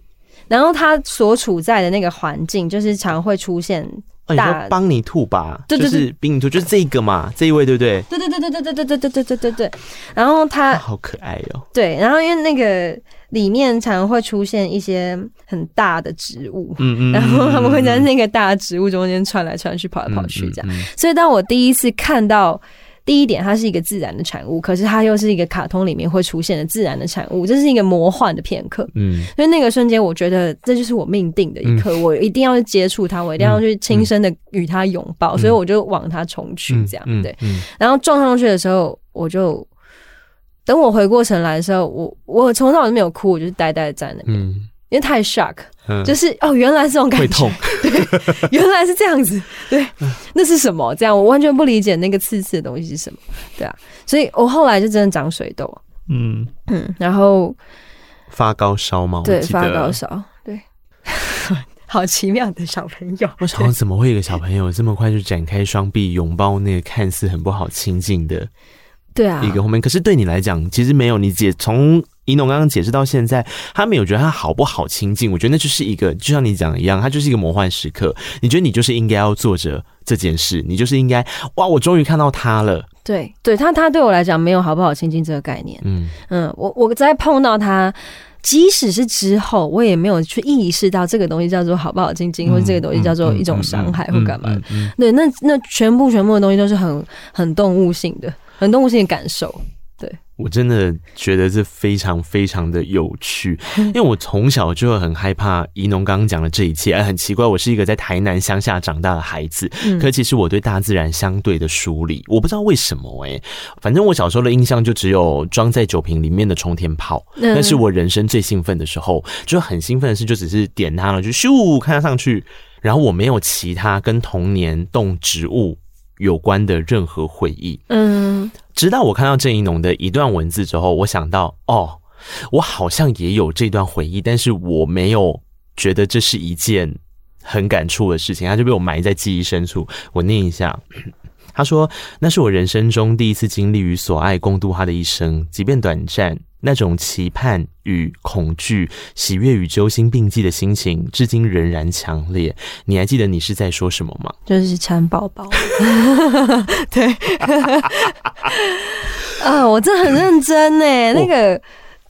然后他所处在的那个环境，就是常会出现大邦尼兔吧？对对对，就是宾尼兔，就是这个嘛，这一位对不对？对对对对对对对对对对对对对。然后他好可爱哦。对，然后因为那个。里面常常会出现一些很大的植物，嗯嗯，然后他们会在那个大植物中间窜来窜去、跑来跑去，这样。所以当我第一次看到第一点，它是一个自然的产物，可是它又是一个卡通里面会出现的自然的产物，这是一个魔幻的片刻。嗯，所以那个瞬间，我觉得这就是我命定的一刻，嗯、我一定要去接触它，我一定要去亲身的与它拥抱，嗯、所以我就往它冲去，这样、嗯、对。然后撞上去的时候，我就等我回过神来的时候，我我从头到尾没有哭，我就是呆呆的在那边。嗯。因为太 shock，、嗯、就是哦，原来是这种感觉，痛。对，原来是这样子，对，那是什么？这样我完全不理解那个刺刺的东西是什么，对啊，所以我后来就真的长水痘，嗯。嗯，然后发高烧吗？对，发高烧，对，好奇妙的小朋友，我想怎么会有一个小朋友这么快就展开双臂拥抱那个看似很不好亲近的，对啊，一个后面，可是对你来讲，其实没有，你解从。一农刚刚解释到现在，他没有觉得他好不好亲近。我觉得那就是一个，就像你讲的一样，他就是一个魔幻时刻。你觉得你就是应该要做着这件事，你就是应该哇，我终于看到他了。对，对他，他对我来讲没有好不好亲近这个概念。嗯嗯，我我在碰到他，即使是之后，我也没有去意识到这个东西叫做好不好亲近，嗯、或者这个东西叫做一种伤害或干嘛。对，那那全部全部的东西都是很很动物性的，很动物性的感受。对我真的觉得这非常非常的有趣，因为我从小就很害怕宜农刚刚讲的这一切。哎，很奇怪，我是一个在台南乡下长大的孩子，可其实我对大自然相对的疏离，我不知道为什么哎。反正我小时候的印象就只有装在酒瓶里面的冲天炮，那是我人生最兴奋的时候，就很兴奋的事就只是点它了，就咻看它上去，然后我没有其他跟童年动植物有关的任何回忆，嗯，直到我看到郑宜农的一段文字之后，我想到，哦，我好像也有这段回忆，但是我没有觉得这是一件很感触的事情，它就被我埋在记忆深处。我念一下，他说：“那是我人生中第一次经历与所爱共度他的一生，即便短暂。”那种期盼与恐惧、喜悦与揪心并济的心情，至今仍然强烈。你还记得你是在说什么吗？就是蚕宝宝。对。啊，我真的很认真呢。那个，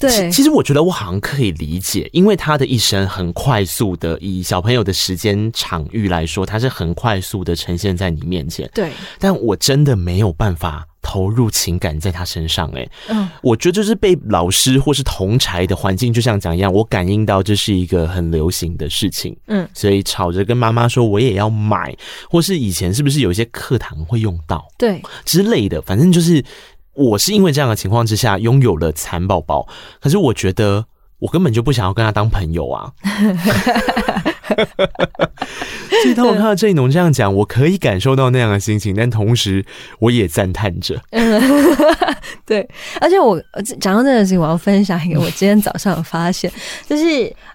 对，其实我觉得我好像可以理解，因为他的一生很快速的，以小朋友的时间场域来说，他是很快速的呈现在你面前。对，但我真的没有办法。投入情感在他身上，哎，嗯，我觉得就是被老师或是同柴的环境，就像讲一样，我感应到这是一个很流行的事情，嗯，所以吵着跟妈妈说我也要买，或是以前是不是有一些课堂会用到，对。之类的，反正就是我是因为这样的情况之下拥有了蚕宝宝，可是我觉得我根本就不想要跟他当朋友啊。所以当我看到郑一农这样讲，我可以感受到那样的心情，但同时我也赞叹着。对，而且我讲到这个事情，我要分享一个我今天早上有发现，就是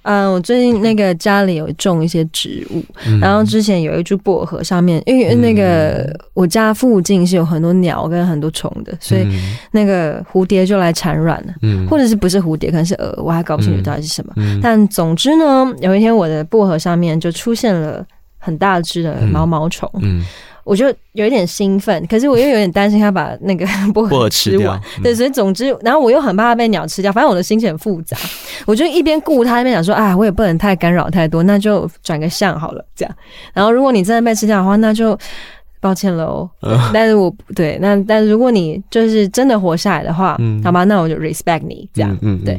嗯，我最近那个家里有种一些植物，然后之前有一株薄荷，上面因为那个我家附近是有很多鸟跟很多虫的，所以那个蝴蝶就来产卵了，嗯，或者是不是蝴蝶，可能是蛾，我还搞不清楚到底是什么。但总之呢，有一天我的薄荷上面就出现了很大只的毛毛虫，嗯，我就有一点兴奋，可是我又有点担心它把那个 薄荷吃完，对，所以总之，然后我又很怕它被鸟吃掉，反正我的心情很复杂，我就一边顾它，一边想说，啊，我也不能太干扰太多，那就转个向好了，这样。然后如果你真的被吃掉的话，那就抱歉了哦。但是我对，那但是如果你就是真的活下来的话，好吧，那我就 respect 你，这样，嗯，对。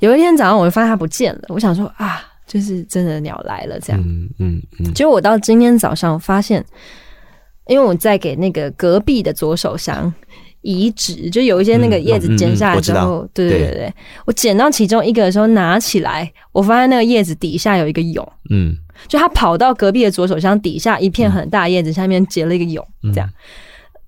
有一天早上，我就发现它不见了，我想说啊。就是真的鸟来了，这样。嗯嗯嗯。结果我到今天早上发现，因为我在给那个隔壁的左手香移植，就有一些那个叶子剪下来之后，对对对对，我剪到其中一个的时候拿起来，我发现那个叶子底下有一个蛹。嗯。就它跑到隔壁的左手箱底下一片很大叶子下面结了一个蛹，这样。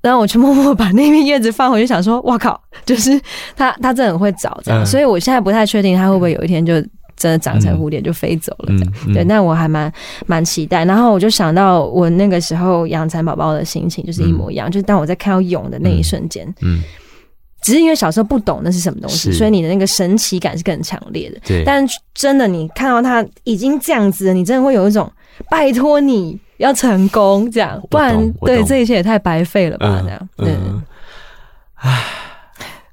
然后我就默默把那片叶子放回去，想说：“哇靠！”就是它，它真的很会找这样。所以我现在不太确定它会不会有一天就。真的长成蝴蝶就飞走了，这样、嗯嗯、对，那我还蛮蛮期待。然后我就想到我那个时候养蚕宝宝的心情，就是一模一样。嗯、就是当我在看到蛹的那一瞬间，嗯，只是因为小时候不懂那是什么东西，所以你的那个神奇感是更强烈的。对，但真的你看到它已经这样子了，你真的会有一种拜托你要成功这样，不然对这一切也太白费了吧？这样，嗯、对，唉。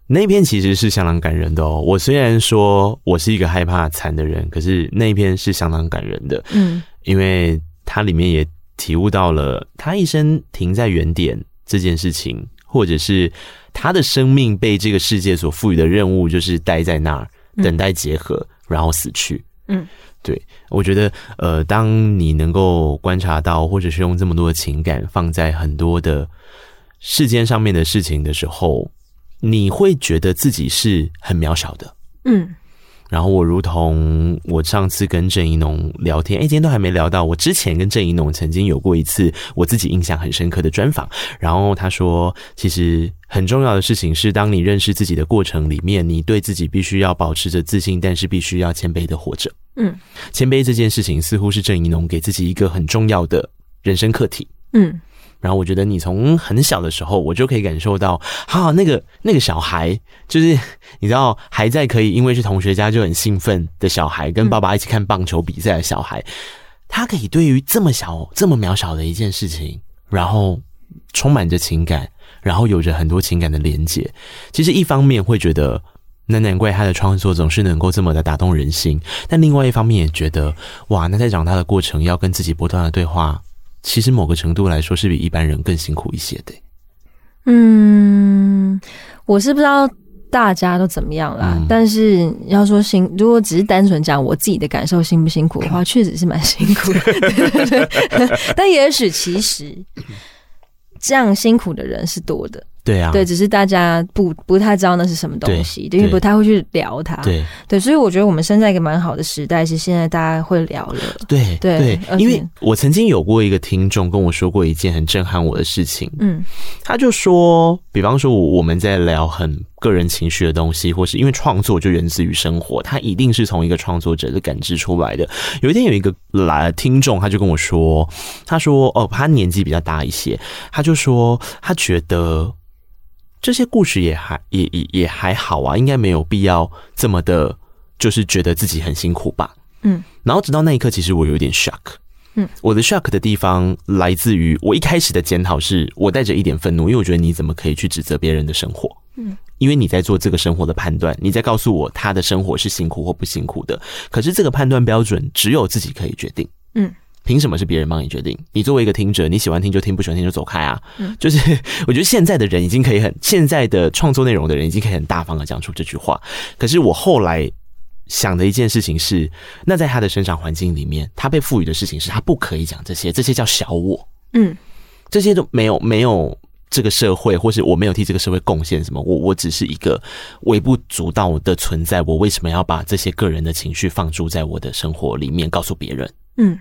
那篇其实是相当感人的哦。我虽然说我是一个害怕惨的人，可是那篇是相当感人的。嗯，因为它里面也体悟到了他一生停在原点这件事情，或者是他的生命被这个世界所赋予的任务，就是待在那儿等待结合，然后死去。嗯，对，我觉得，呃，当你能够观察到，或者是用这么多的情感放在很多的世间上面的事情的时候，你会觉得自己是很渺小的。嗯。然后我如同我上次跟郑一农聊天，哎，今天都还没聊到。我之前跟郑一农曾经有过一次我自己印象很深刻的专访。然后他说，其实很重要的事情是，当你认识自己的过程里面，你对自己必须要保持着自信，但是必须要谦卑的活着。嗯，谦卑这件事情似乎是郑一农给自己一个很重要的人生课题。嗯。然后我觉得你从很小的时候，我就可以感受到，哈，那个那个小孩，就是你知道还在可以因为是同学家就很兴奋的小孩，跟爸爸一起看棒球比赛的小孩，他可以对于这么小、这么渺小的一件事情，然后充满着情感，然后有着很多情感的连结。其实一方面会觉得，那难怪他的创作总是能够这么的打动人心，但另外一方面也觉得，哇，那在长大的过程要跟自己不断的对话。其实某个程度来说，是比一般人更辛苦一些的。嗯，我是不知道大家都怎么样啦。嗯、但是要说辛，如果只是单纯讲我自己的感受，辛不辛苦的话，确实是蛮辛苦的。但也许其实这样辛苦的人是多的。对啊，对，只是大家不不太知道那是什么东西，因为不太会去聊它。对对，所以我觉得我们生在一个蛮好的时代，是现在大家会聊了。对对对，因为我曾经有过一个听众跟我说过一件很震撼我的事情。嗯，他就说，比方说我们在聊很个人情绪的东西，或是因为创作就源自于生活，他一定是从一个创作者的感知出来的。有一天有一个来听众，他就跟我说，他说哦，他年纪比较大一些，他就说他觉得。这些故事也还也也也还好啊，应该没有必要这么的，就是觉得自己很辛苦吧。嗯，然后直到那一刻，其实我有点 shock。嗯，我的 shock 的地方来自于我一开始的检讨是我带着一点愤怒，因为我觉得你怎么可以去指责别人的生活？嗯，因为你在做这个生活的判断，你在告诉我他的生活是辛苦或不辛苦的，可是这个判断标准只有自己可以决定。嗯。凭什么是别人帮你决定？你作为一个听者，你喜欢听就听，不喜欢听就走开啊！嗯，就是 我觉得现在的人已经可以很，现在的创作内容的人已经可以很大方的讲出这句话。可是我后来想的一件事情是，那在他的生长环境里面，他被赋予的事情是他不可以讲这些，这些叫小我。嗯，这些都没有没有这个社会，或是我没有替这个社会贡献什么，我我只是一个微不足道的存在。我为什么要把这些个人的情绪放诸在我的生活里面，告诉别人？嗯。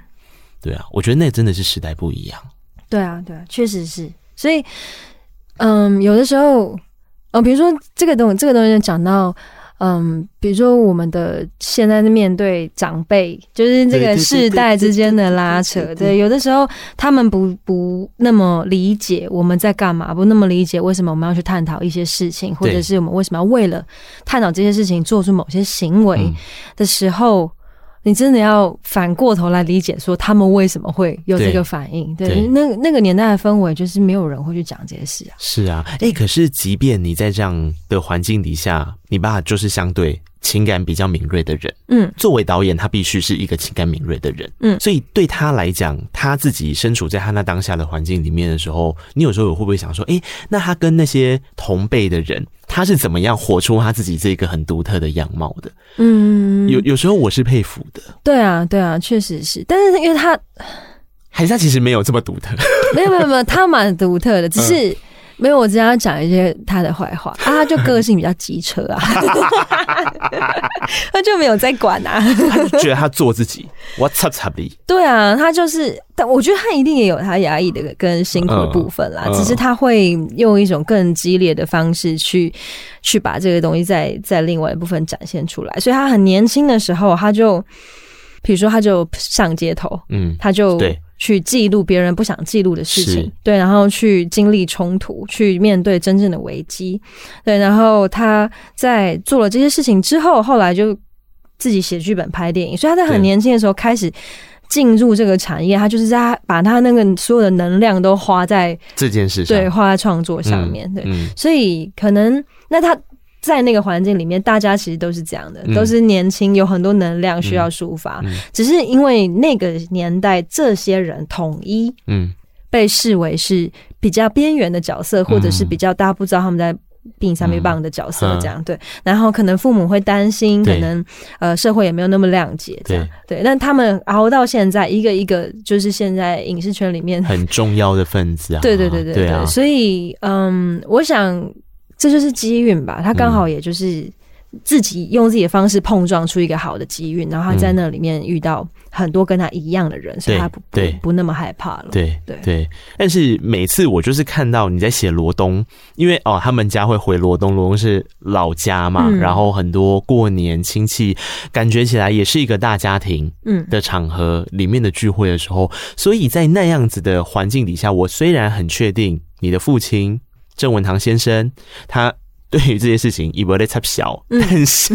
对啊，我觉得那真的是时代不一样。对啊，对啊，确实是。所以，嗯，有的时候，嗯，比如说这个东这个东西讲到，嗯，比如说我们的现在的面对长辈，就是这个世代之间的拉扯。对，有的时候他们不不那么理解我们在干嘛，不那么理解为什么我们要去探讨一些事情，或者是我们为什么要为了探讨这些事情做出某些行为的时候。你真的要反过头来理解，说他们为什么会有这个反应？对，对，那那个年代的氛围，就是没有人会去讲这些事啊。是啊，哎、欸，可是即便你在这样的环境底下，你爸就是相对情感比较敏锐的人。嗯，作为导演，他必须是一个情感敏锐的人。嗯，所以对他来讲，他自己身处在他那当下的环境里面的时候，你有时候会不会想说，哎、欸，那他跟那些同辈的人？他是怎么样活出他自己这个很独特的样貌的？嗯，有有时候我是佩服的。对啊，对啊，确实是。但是因为他，还是他其实没有这么独特。没有没有没有，他蛮独特的，只是。嗯没有，我只要讲一些他的坏话。啊，他就个性比较机车啊，他就没有在管啊，他就觉得他做自己，What's up，差别？对啊，他就是，但我觉得他一定也有他压抑的跟辛苦的部分啦，只是他会用一种更激烈的方式去去把这个东西在在另外一部分展现出来，所以他很年轻的时候，他就比如说他就上街头，嗯，他就对。去记录别人不想记录的事情，对，然后去经历冲突，去面对真正的危机，对，然后他在做了这些事情之后，后来就自己写剧本、拍电影，所以他在很年轻的时候开始进入这个产业，他就是在把他那个所有的能量都花在这件事上，对，花在创作上面，对，所以可能那他。在那个环境里面，大家其实都是这样的，嗯、都是年轻，有很多能量需要抒发。嗯。嗯、只是因为那个年代，这些人统一，嗯，被视为是比较边缘的角色，或者是比较大家不知道他们在。病上面棒的角色这样、嗯、对，然后可能父母会担心，可能呃社会也没有那么谅解这样。对，对，但他们熬到现在，一个一个就是现在影视圈里面很重要的分子啊，对对对对对，所以嗯，我想这就是机运吧，他刚好也就是自己用自己的方式碰撞出一个好的机运，然后他在那里面遇到。很多跟他一样的人，所以他不不不那么害怕了。对对对，但是每次我就是看到你在写罗东，因为哦，他们家会回罗东，罗东是老家嘛，嗯、然后很多过年亲戚，感觉起来也是一个大家庭嗯的场合里面的聚会的时候，嗯、所以在那样子的环境底下，我虽然很确定你的父亲郑文堂先生他。对于这些事情，以为的太小，但是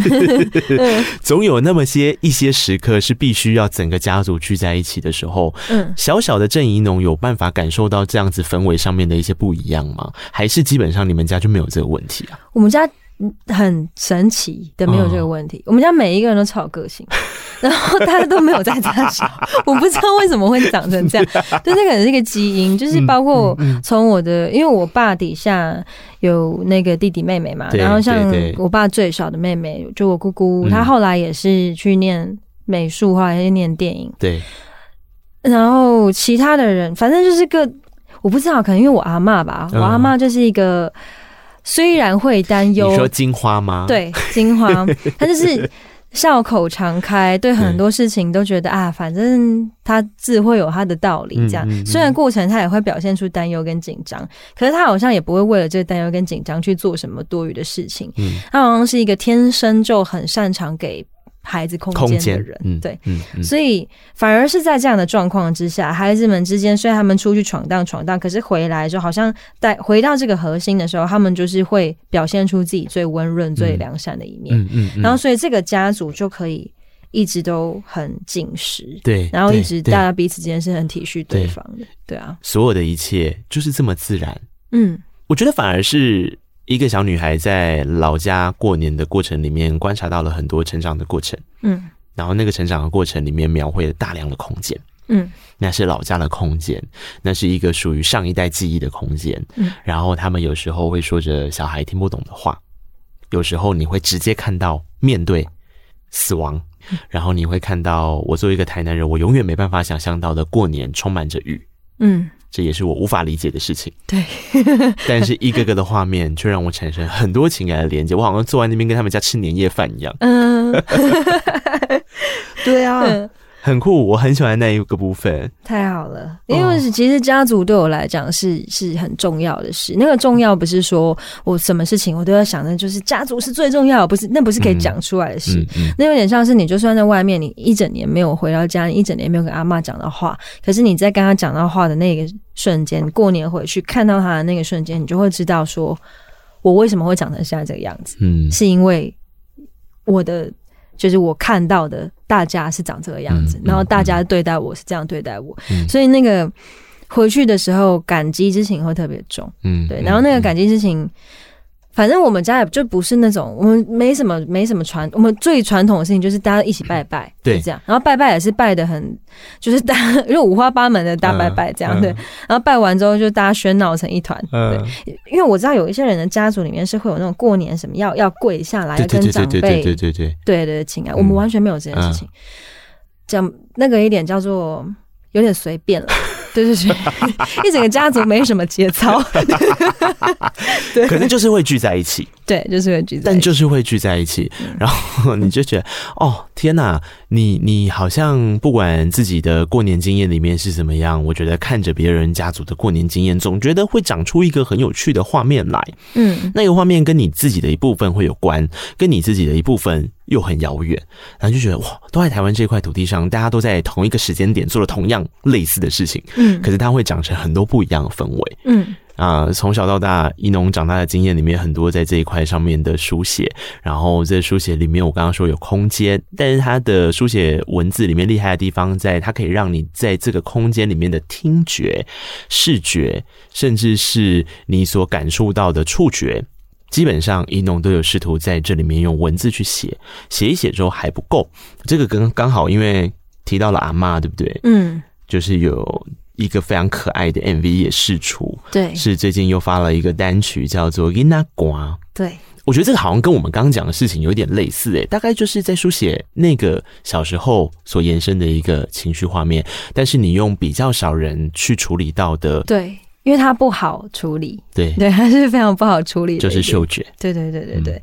总有那么些一些时刻是必须要整个家族聚在一起的时候。嗯，小小的郑怡农有办法感受到这样子氛围上面的一些不一样吗？还是基本上你们家就没有这个问题啊？我们家。很神奇的，没有这个问题。哦、我们家每一个人都超有个性，然后大家都没有在家小，我不知道为什么会长成这样。就这可能是一个基因，就是包括从我的，因为我爸底下有那个弟弟妹妹嘛，然后像我爸最小的妹妹，就我姑姑，她后来也是去念美术，后来也念电影。对，然后其他的人，反正就是个我不知道，可能因为我阿嬷吧，我阿妈就是一个。虽然会担忧，你说金花吗？对，金花，他就是笑口常开，对很多事情都觉得啊，反正他自会有他的道理。这样，虽然过程他也会表现出担忧跟紧张，可是他好像也不会为了这个担忧跟紧张去做什么多余的事情。嗯，他好像是一个天生就很擅长给。孩子空间的人，嗯、对，所以反而是在这样的状况之下，孩子们之间虽然他们出去闯荡闯荡，可是回来就好像带回到这个核心的时候，他们就是会表现出自己最温润、嗯、最良善的一面。嗯嗯嗯、然后，所以这个家族就可以一直都很紧实，对，然后一直大家彼此之间是很体恤对方的，对，对啊，所有的一切就是这么自然。嗯，我觉得反而是。一个小女孩在老家过年的过程里面，观察到了很多成长的过程。嗯，然后那个成长的过程里面，描绘了大量的空间。嗯，那是老家的空间，那是一个属于上一代记忆的空间。嗯，然后他们有时候会说着小孩听不懂的话，有时候你会直接看到面对死亡，然后你会看到我作为一个台南人，我永远没办法想象到的过年充满着雨。嗯。这也是我无法理解的事情。对，但是一个个的画面却让我产生很多情感的连接。我好像坐在那边跟他们家吃年夜饭一样。嗯，对啊。嗯很酷，我很喜欢那一个部分。太好了，因为其实家族对我来讲是是很重要的事。那个重要不是说我什么事情我都要想的，就是家族是最重要的，不是那不是可以讲出来的事。嗯嗯嗯、那有点像是你就算在外面，你一整年没有回到家，你一整年没有跟阿妈讲到话，可是你在跟他讲到话的那个瞬间，过年回去看到他的那个瞬间，你就会知道说，我为什么会长成现在这个样子。嗯，是因为我的。就是我看到的，大家是长这个样子，然后大家对待我是这样对待我，嗯、所以那个回去的时候感激之情会特别重，嗯，对，然后那个感激之情。反正我们家也就不是那种我们没什么没什么传我们最传统的事情就是大家一起拜拜对。这样。然后拜拜也是拜的很就是大 家因为五花八门的大拜拜这样对。然后拜完之后就大家喧闹成一团对。因为我知道有一些人的家族里面是会有那种过年什么要要跪下来跟长辈对对对对对。请安我们完全没有这件事情。讲那个一点叫做有点随便了。对对对，一整个家族没什么节操，对，可能就是会聚在一起，对，就是会聚在，但就是会聚在一起，然后你就觉得，哦，天哪，你你好像不管自己的过年经验里面是怎么样，我觉得看着别人家族的过年经验，总觉得会长出一个很有趣的画面来，嗯，那个画面跟你自己的一部分会有关，跟你自己的一部分。又很遥远，然后就觉得哇，都在台湾这块土地上，大家都在同一个时间点做了同样类似的事情，嗯，可是它会长成很多不一样的氛围，嗯啊，从小到大，一农长大的经验里面很多在这一块上面的书写，然后这书写里面，我刚刚说有空间，但是它的书写文字里面厉害的地方，在它可以让你在这个空间里面的听觉、视觉，甚至是你所感受到的触觉。基本上，一农都有试图在这里面用文字去写，写一写之后还不够。这个刚刚好，因为提到了阿妈，对不对？嗯，就是有一个非常可爱的 MV 也释出，对，是最近又发了一个单曲叫做《囡仔歌》。对，我觉得这个好像跟我们刚刚讲的事情有点类似诶，大概就是在书写那个小时候所延伸的一个情绪画面，但是你用比较少人去处理到的，对，因为它不好处理，对。对，它是非常不好处理的，就是嗅觉，对对对对对，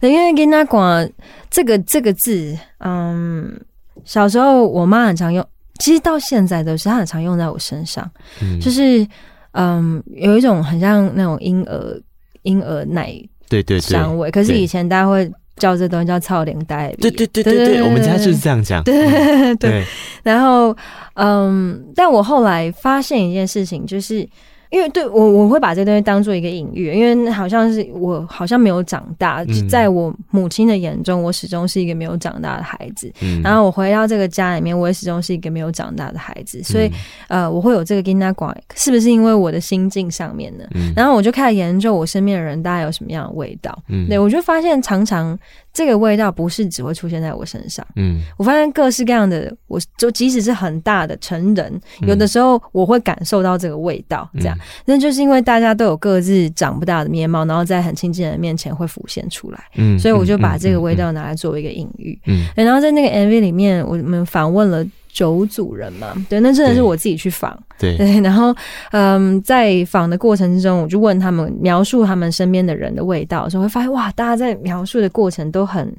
嗯、因为囡仔歌这个这个字，嗯，小时候我妈很常用。其实到现在都是，他很常用在我身上，嗯、就是嗯，有一种很像那种婴儿婴儿奶对对香味。可是以前大家会叫这东西叫草奶带，对对对对对，我们家就是这样讲。对 对对，然后嗯，但我后来发现一件事情，就是。因为对我，我会把这个东西当做一个隐喻，因为好像是我好像没有长大，嗯、在我母亲的眼中，我始终是一个没有长大的孩子。嗯、然后我回到这个家里面，我也始终是一个没有长大的孩子。所以，嗯、呃，我会有这个是不是因为我的心境上面呢？嗯、然后我就开始研究我身边的人，大家有什么样的味道。嗯、对，我就发现常常。这个味道不是只会出现在我身上，嗯，我发现各式各样的，我就即使是很大的成人，嗯、有的时候我会感受到这个味道，这样，那、嗯、就是因为大家都有各自长不大的面貌，然后在很亲近的人面前会浮现出来，嗯，所以我就把这个味道拿来作为一个隐喻，嗯，然后在那个 MV 里面，我们访问了。九组人嘛，对，那真的是我自己去访，对，对，然后，嗯，在访的过程之中，我就问他们描述他们身边的人的味道的时候，会发现哇，大家在描述的过程都很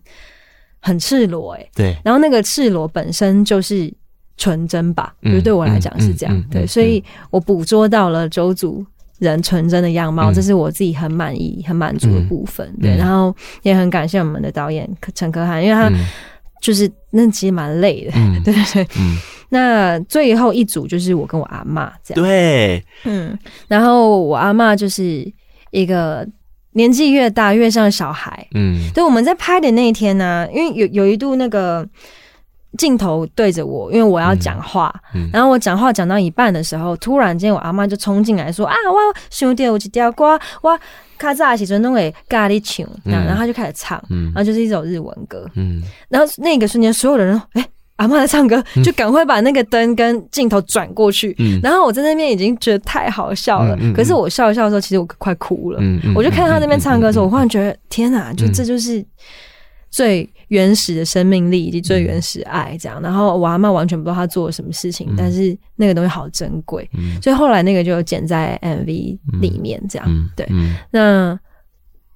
很赤裸，哎，对，然后那个赤裸本身就是纯真吧，就对我来讲是这样，对，所以我捕捉到了九组人纯真的样貌，这是我自己很满意、很满足的部分，对，然后也很感谢我们的导演陈可涵，因为他。就是那其实蛮累的，嗯、对对对。嗯、那最后一组就是我跟我阿嬷这样。对，嗯。然后我阿嬷就是一个年纪越大越像小孩。嗯。对，我们在拍的那一天呢、啊，因为有有一度那个镜头对着我，因为我要讲话。嗯。然后我讲话讲到一半的时候，突然间我阿嬷就冲进来说：“啊，我兄弟，我一条歌，我。”他在时阵弄给咖喱唱，然后他就开始唱，嗯、然后就是一首日文歌，嗯，然后那个瞬间，所有的人说：“哎、欸，阿嬷在唱歌，就赶快把那个灯跟镜头转过去。嗯”然后我在那边已经觉得太好笑了，嗯、可是我笑一笑的时候，其实我快哭了。嗯、我就看到他那边唱歌的时候，我忽然觉得天哪，就这就是最。原始的生命力以及最原始爱，这样。然后我阿嬷完全不知道她做了什么事情，但是那个东西好珍贵，所以后来那个就剪在 MV 里面，这样。对，那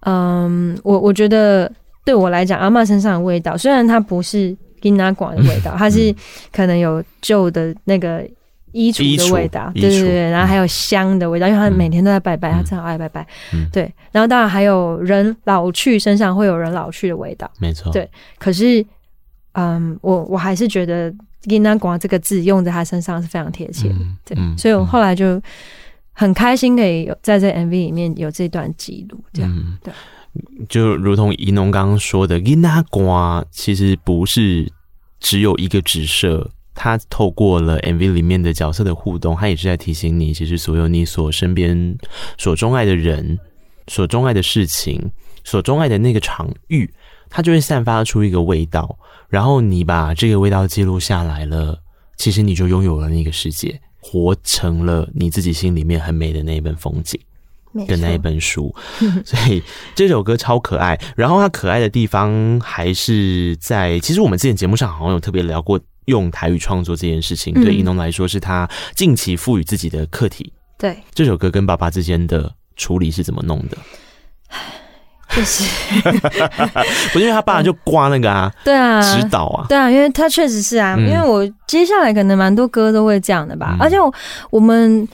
嗯，我我觉得对我来讲，阿嬷身上的味道，虽然它不是金拿管的味道，它是可能有旧的那个。衣橱的味道，对对对，然后还有香的味道，因为他每天都在拜拜，他正好爱拜拜，对。然后当然还有人老去身上会有人老去的味道，没错，对。可是，嗯，我我还是觉得“囡仔歌”这个字用在他身上是非常贴切的，对。所以我后来就很开心可以有在这 MV 里面有这段记录，这样，对。就如同宜农刚刚说的，“囡仔歌”其实不是只有一个指涉。他透过了 MV 里面的角色的互动，他也是在提醒你，其实所有你所身边所钟爱的人、所钟爱的事情、所钟爱的那个场域，它就会散发出一个味道。然后你把这个味道记录下来了，其实你就拥有了那个世界，活成了你自己心里面很美的那一本风景，跟那一本书。所以这首歌超可爱。然后它可爱的地方还是在，其实我们之前节目上好像有特别聊过。用台语创作这件事情，对伊农来说是他近期赋予自己的课题。对，这首歌跟爸爸之间的处理是怎么弄的？就是，不是因为他爸就刮那个啊，对啊，指导啊，对啊，因为他确实是啊，因为我接下来可能蛮多歌都会这样的吧，而且我我们。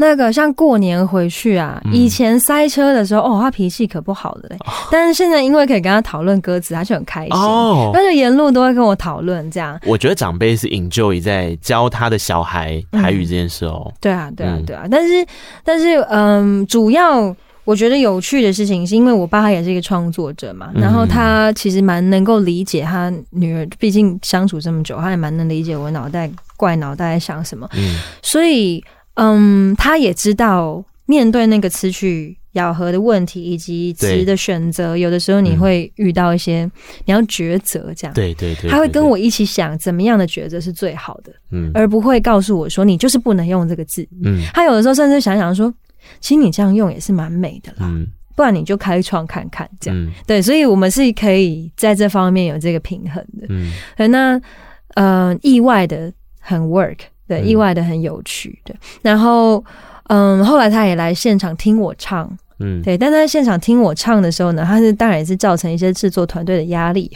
那个像过年回去啊，以前塞车的时候，哦，他脾气可不好的嘞。但是现在因为可以跟他讨论歌词，他就很开心。哦，他就沿路都会跟我讨论这样。我觉得长辈是 enjoy 在教他的小孩台语这件事哦。对啊，对啊，对啊。但是，但是，嗯，主要我觉得有趣的事情是因为我爸他也是一个创作者嘛，然后他其实蛮能够理解他女儿，毕竟相处这么久，他也蛮能理解我脑袋怪脑袋在想什么。嗯，所以。嗯，他也知道面对那个词曲咬合的问题以及词的选择，有的时候你会遇到一些你要抉择，这样。对对对，他会跟我一起想怎么样的抉择是最好的，嗯，而不会告诉我说你就是不能用这个字，嗯，他有的时候甚至想想说，其实你这样用也是蛮美的啦，嗯，不然你就开创看看这样，对，所以我们是可以在这方面有这个平衡的，嗯，那呃意外的很 work，对，意外的很有趣，对，然后。嗯，后来他也来现场听我唱，嗯，对，但在现场听我唱的时候呢，他是当然也是造成一些制作团队的压力，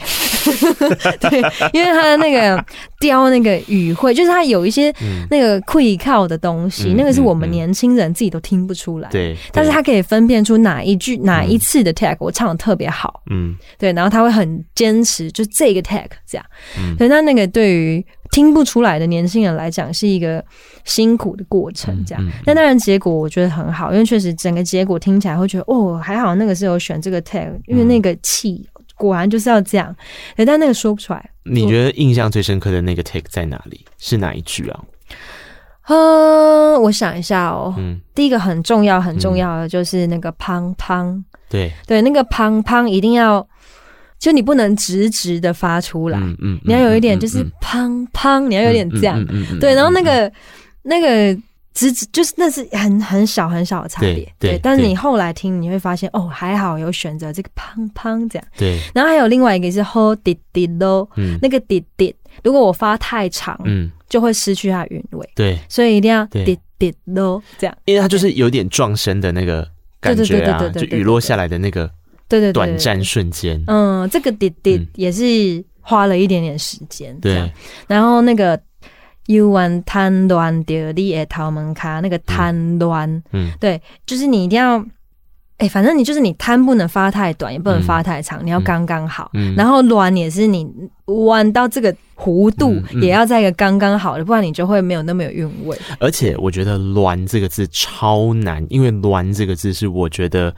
对，因为他的那个雕那个语汇，就是他有一些那个会靠的东西，嗯、那个是我们年轻人自己都听不出来，对、嗯，但是他可以分辨出哪一句哪一次的 tag 我唱的特别好，嗯，对，然后他会很坚持，就这个 tag 这样，嗯，所以那那个对于。听不出来的年轻人来讲是一个辛苦的过程，这样。那嗯嗯、但当然结果我觉得很好，因为确实整个结果听起来会觉得哦，还好那个时候选这个 tag，因为那个气果然就是要这样。但那个说不出来。你觉得印象最深刻的那个 take 在哪里？是哪一句啊？呃，我想一下哦。嗯。第一个很重要很重要的就是那个砰砰。对对，那个砰砰一定要。就你不能直直的发出来，嗯嗯、你要有一点就是砰砰，嗯、你要有点这样，嗯嗯嗯、对，然后那个、嗯、那个直直就是那是很很小很小的差别，对，但是你后来听你会发现哦，还好有选择这个砰砰这样，对，然后还有另外一个是 hold 滴滴喽，那个滴滴，如果我发太长，嗯，就会失去它韵味，对，所以一定要滴滴喽这样，因为它就是有点撞声的那个感觉啊，就雨落下来的那个。对对对，短暂瞬间，嗯，这个滴滴也是花了一点点时间，对。然后那个 you want 贪乱的你也逃门卡，那个贪乱，嗯，对，就是你一定要，哎，反正你就是你贪不能发太短，也不能发太长，你要刚刚好。然后乱也是你弯到这个弧度，也要在一个刚刚好的，不然你就会没有那么有韵味。而且我觉得“乱”这个字超难，因为“乱”这个字是我觉得。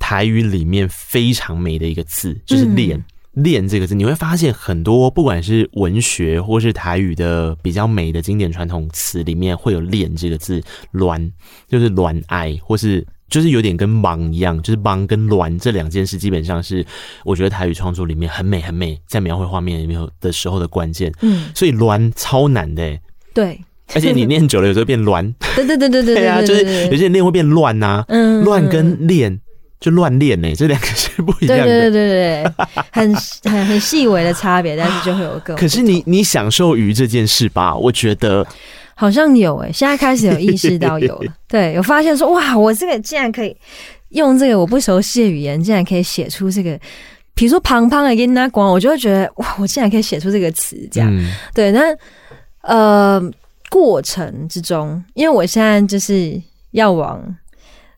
台语里面非常美的一个字就是“恋”，“恋”这个字，你会发现很多不管是文学或是台语的比较美的经典传统词里面会有“练”这个字，“恋”就是恋爱，或是就是有点跟“忙”一样，就是“忙”跟“恋”这两件事基本上是我觉得台语创作里面很美很美，在描绘画面里面的时候的关键。嗯，所以“恋”超难的，欸，对，而且你念久了有时候变“乱”，对对对对对 对啊，就是有些人练会变乱呐，嗯，乱跟练。就乱练呢，这两个是不一样的。对对对对对，很 很很细微的差别，但是就会有个。可是你你享受于这件事吧？我觉得好像有诶，现在开始有意识到有了。对，有发现说哇，我这个竟然可以用这个我不熟悉的语言，竟然可以写出这个，比如说“胖胖的跟他光”，我就会觉得哇，我竟然可以写出这个词，这样。嗯、对，那呃，过程之中，因为我现在就是要往。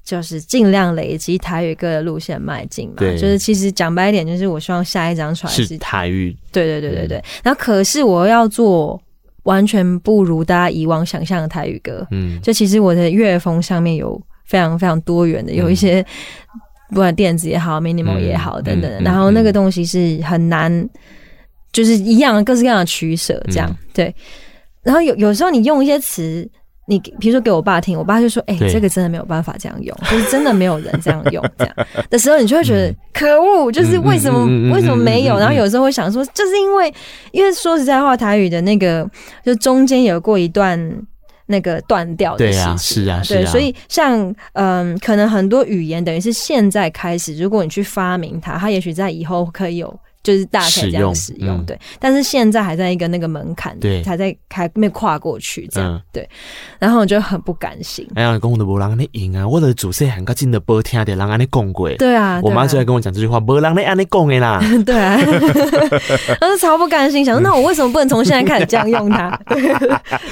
就是尽量累积台语歌的路线迈进嘛，就是其实讲白一点，就是我希望下一张船是台语，对对对对对。嗯、然后可是我要做完全不如大家以往想象的台语歌，嗯，就其实我的乐风上面有非常非常多元的，有一些不管电子也好，minimal 也好等等，嗯、然后那个东西是很难，就是一样各式各样的取舍这样，嗯、对。然后有有时候你用一些词。你比如说给我爸听，我爸就说：“哎、这个真的没有办法这样用，就是真的没有人这样用。”这样的时候，你就会觉得、嗯、可恶，就是为什么、嗯、为什么没有？然后有时候会想说，就是因为因为说实在话，台语的那个就中间有过一段那个断掉的时期，是啊，是啊，对，所以像嗯，可能很多语言等于是现在开始，如果你去发明它，它也许在以后可以有。就是大概这样使用，嗯、对，但是现在还在一个那个门槛，对，还在还没跨过去，这样，嗯、对，然后我就很不甘心。哎呀，讲的无人安尼赢啊！我的祖先很高进的波听的人安尼讲过，对啊，我妈就在跟我讲这句话，无人安尼讲的啦，对啊，我就超不甘心，想说那我为什么不能从现在开始这样用它？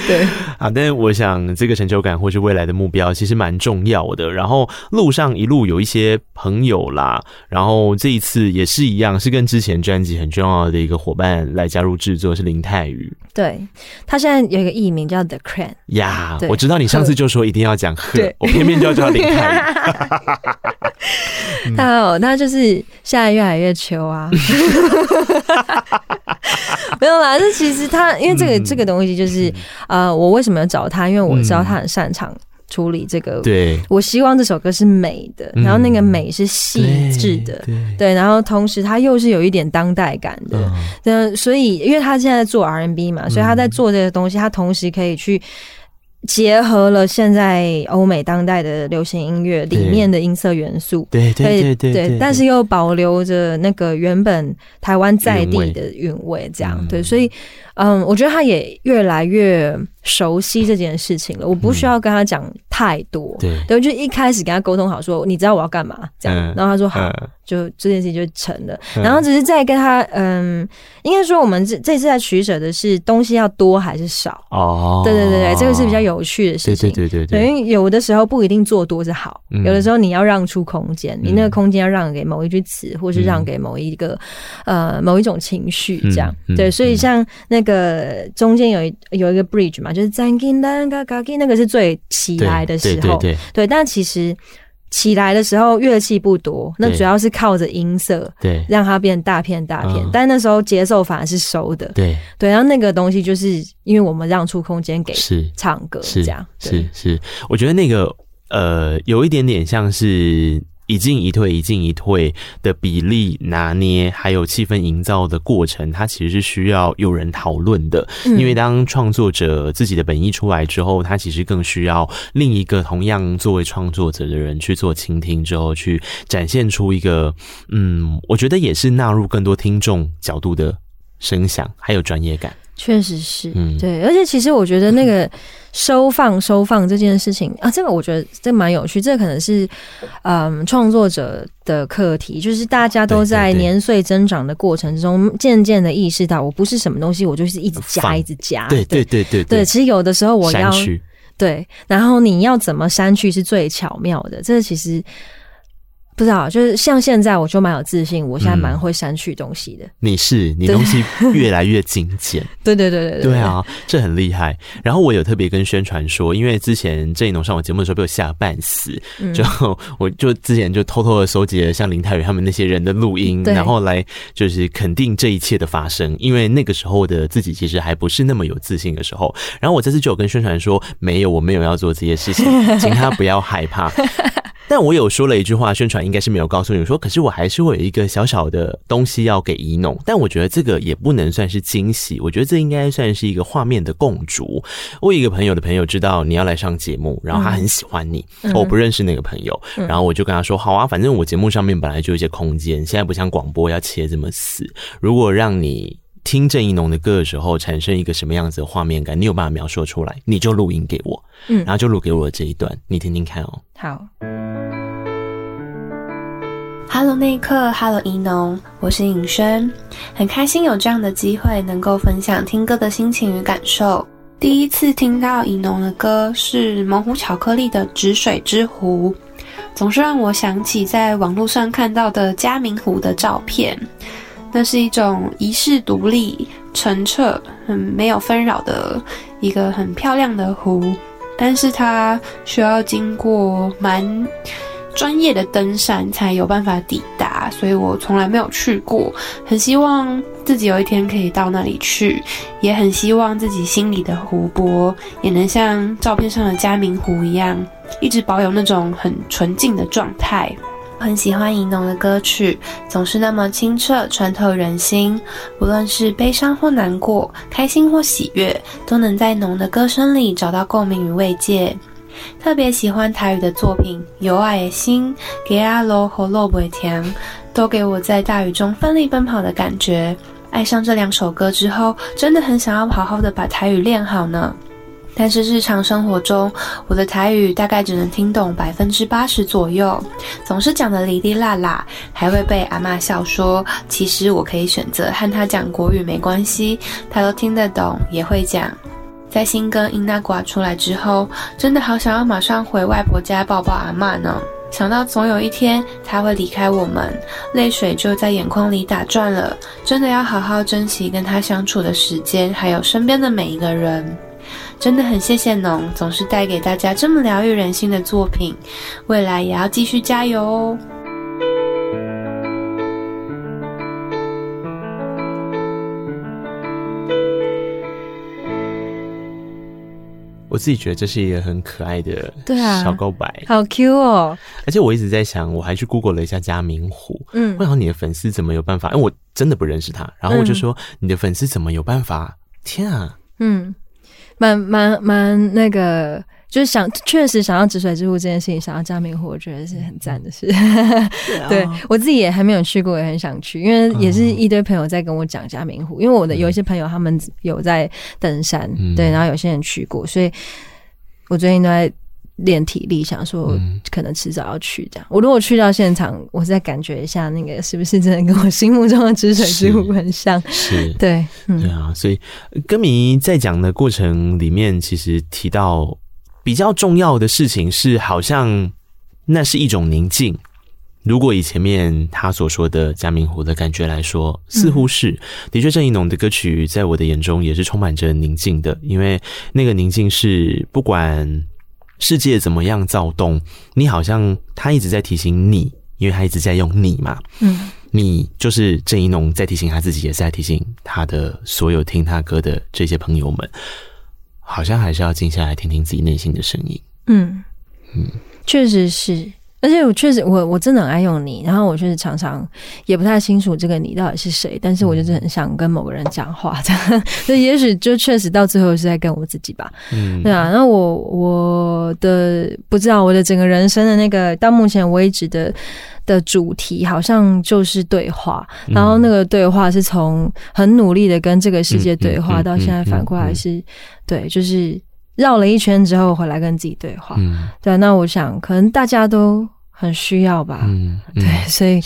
对，啊，但是我想这个成就感或是未来的目标其实蛮重要的。然后路上一路有一些朋友啦，然后这一次也是一样，是跟之前。专辑很重要的一个伙伴来加入制作是林泰宇，对，他现在有一个艺名叫 The Crane 呀，我知道你上次就说一定要讲贺，我偏偏就要叫林泰宇。他哦，他就是现在越来越秋啊，没有啦，这其实他因为这个这个东西就是呃，我为什么要找他？因为我知道他很擅长。处理这个。对，我希望这首歌是美的，然后那个美是细致的，对，对，然后同时它又是有一点当代感的。嗯，所以因为他现在在做 R&B 嘛，所以他在做这个东西，他同时可以去。结合了现在欧美当代的流行音乐里面的音色元素，对对对，但是又保留着那个原本台湾在地的韵味，这样对，所以嗯，我觉得他也越来越熟悉这件事情了。我不需要跟他讲太多，对，对，就一开始跟他沟通好，说你知道我要干嘛，这样，然后他说好，就这件事情就成了。然后只是在跟他，嗯，应该说我们这这次在取舍的是东西要多还是少？哦，对对对对，这个是比较有。趣的事情，对对对对，因为有的时候不一定做多是好，有的时候你要让出空间，你那个空间要让给某一句词，或是让给某一个呃某一种情绪，这样对。所以像那个中间有一有一个 bridge 嘛，就是赞金丹嘎嘎金，那个是最起来的时候，对对。但其实起来的时候乐器不多，那主要是靠着音色，对，让它变大片大片。但那时候节奏反而是收的，对对。然后那个东西就是因为我们让出空间给是唱歌，是这样，是是。我觉得那个呃，有一点点像是。一进一退，一进一退的比例拿捏，还有气氛营造的过程，它其实是需要有人讨论的。因为当创作者自己的本意出来之后，他其实更需要另一个同样作为创作者的人去做倾听，之后去展现出一个，嗯，我觉得也是纳入更多听众角度的声响，还有专业感。确实是，嗯，对，而且其实我觉得那个 收放收放这件事情啊，这个我觉得这蛮有趣，这个可能是嗯创作者的课题，就是大家都在年岁增长的过程中，渐渐的意识到，我不是什么东西，我就是一直加，一直加，对对。对对对，其实有的时候我要对，然后你要怎么删去是最巧妙的，这个其实。不知道，就是像现在，我就蛮有自信，我现在蛮会删去东西的。嗯、你是你东西越来越精简，对对对对对，对啊，这很厉害。然后我有特别跟宣传说，因为之前郑一农上我节目的时候被我吓半死，嗯、就我就之前就偷偷的收集了像林泰宇他们那些人的录音，然后来就是肯定这一切的发生。因为那个时候的自己其实还不是那么有自信的时候。然后我这次就有跟宣传说，没有，我没有要做这些事情，请他不要害怕。但我有说了一句话，宣传应该是没有告诉你说，可是我还是会有一个小小的东西要给宜农，但我觉得这个也不能算是惊喜，我觉得这应该算是一个画面的共筑。我有一个朋友的朋友知道你要来上节目，然后他很喜欢你，嗯、我不认识那个朋友，然后我就跟他说，好啊，反正我节目上面本来就有一些空间，现在不像广播要切这么死，如果让你听郑宜农的歌的时候产生一个什么样子的画面感，你有办法描述出来，你就录音给我，嗯，然后就录给我这一段，你听听看哦。好。Hello，那一刻，Hello，怡农，我是尹轩，很开心有这样的机会能够分享听歌的心情与感受。第一次听到怡农的歌是猛虎巧克力的《止水之湖》，总是让我想起在网络上看到的嘉明湖的照片。那是一种遗世独立、澄澈、很没有纷扰的一个很漂亮的湖，但是它需要经过蛮。专业的登山才有办法抵达，所以我从来没有去过。很希望自己有一天可以到那里去，也很希望自己心里的湖泊也能像照片上的嘉明湖一样，一直保有那种很纯净的状态。很喜欢银农的歌曲，总是那么清澈，穿透人心。无论是悲伤或难过，开心或喜悦，都能在农的歌声里找到共鸣与慰藉。特别喜欢台语的作品，《有爱的心》、《给阿罗和罗伯甜》，都给我在大雨中奋力奔跑的感觉。爱上这两首歌之后，真的很想要好好的把台语练好呢。但是日常生活中，我的台语大概只能听懂百分之八十左右，总是讲的哩哩啦啦，还会被阿嬷笑说，其实我可以选择和他讲国语没关系，他都听得懂，也会讲。在新歌《因那瓜》出来之后，真的好想要马上回外婆家抱抱阿嬷呢。想到总有一天她会离开我们，泪水就在眼眶里打转了。真的要好好珍惜跟她相处的时间，还有身边的每一个人。真的很谢谢农，总是带给大家这么疗愈人心的作品。未来也要继续加油哦。我自己觉得这是一个很可爱的对啊小告白，好 Q 哦！而且我一直在想，我还去 Google 了一下嘉明湖，嗯，问好你的粉丝怎么有办法？因为我真的不认识他，然后我就说、嗯、你的粉丝怎么有办法？天啊，嗯，蛮蛮蛮那个。就是想，确实想要止水之湖这件事情，想要加明湖，我觉得是很赞的事。对，我自己也还没有去过，也很想去，因为也是一堆朋友在跟我讲加明湖。因为我的有一些朋友他们有在登山，嗯、对，然后有些人去过，所以我最近都在练体力，想说可能迟早要去这样。我如果去到现场，我再感觉一下那个是不是真的跟我心目中的止水之湖很像？是，是对，嗯、对啊。所以歌迷在讲的过程里面，其实提到。比较重要的事情是，好像那是一种宁静。如果以前面他所说的嘉明湖的感觉来说，似乎是的确，郑宜农的歌曲在我的眼中也是充满着宁静的。因为那个宁静是不管世界怎么样躁动，你好像他一直在提醒你，因为他一直在用你嘛。嗯，你就是郑一农在提醒他自己，也是在提醒他的所有听他歌的这些朋友们。好像还是要静下来听听自己内心的声音。嗯嗯，确实是，而且我确实我我真的很爱用你，然后我确实常常也不太清楚这个你到底是谁，但是我就是很想跟某个人讲话，这样，所以也许就确实到最后是在跟我自己吧。嗯，对啊，然后我我的不知道我的整个人生的那个到目前为止的。的主题好像就是对话，然后那个对话是从很努力的跟这个世界对话，到现在反过来是，对，就是绕了一圈之后回来跟自己对话。嗯对，那我想可能大家都很需要吧。嗯对，所以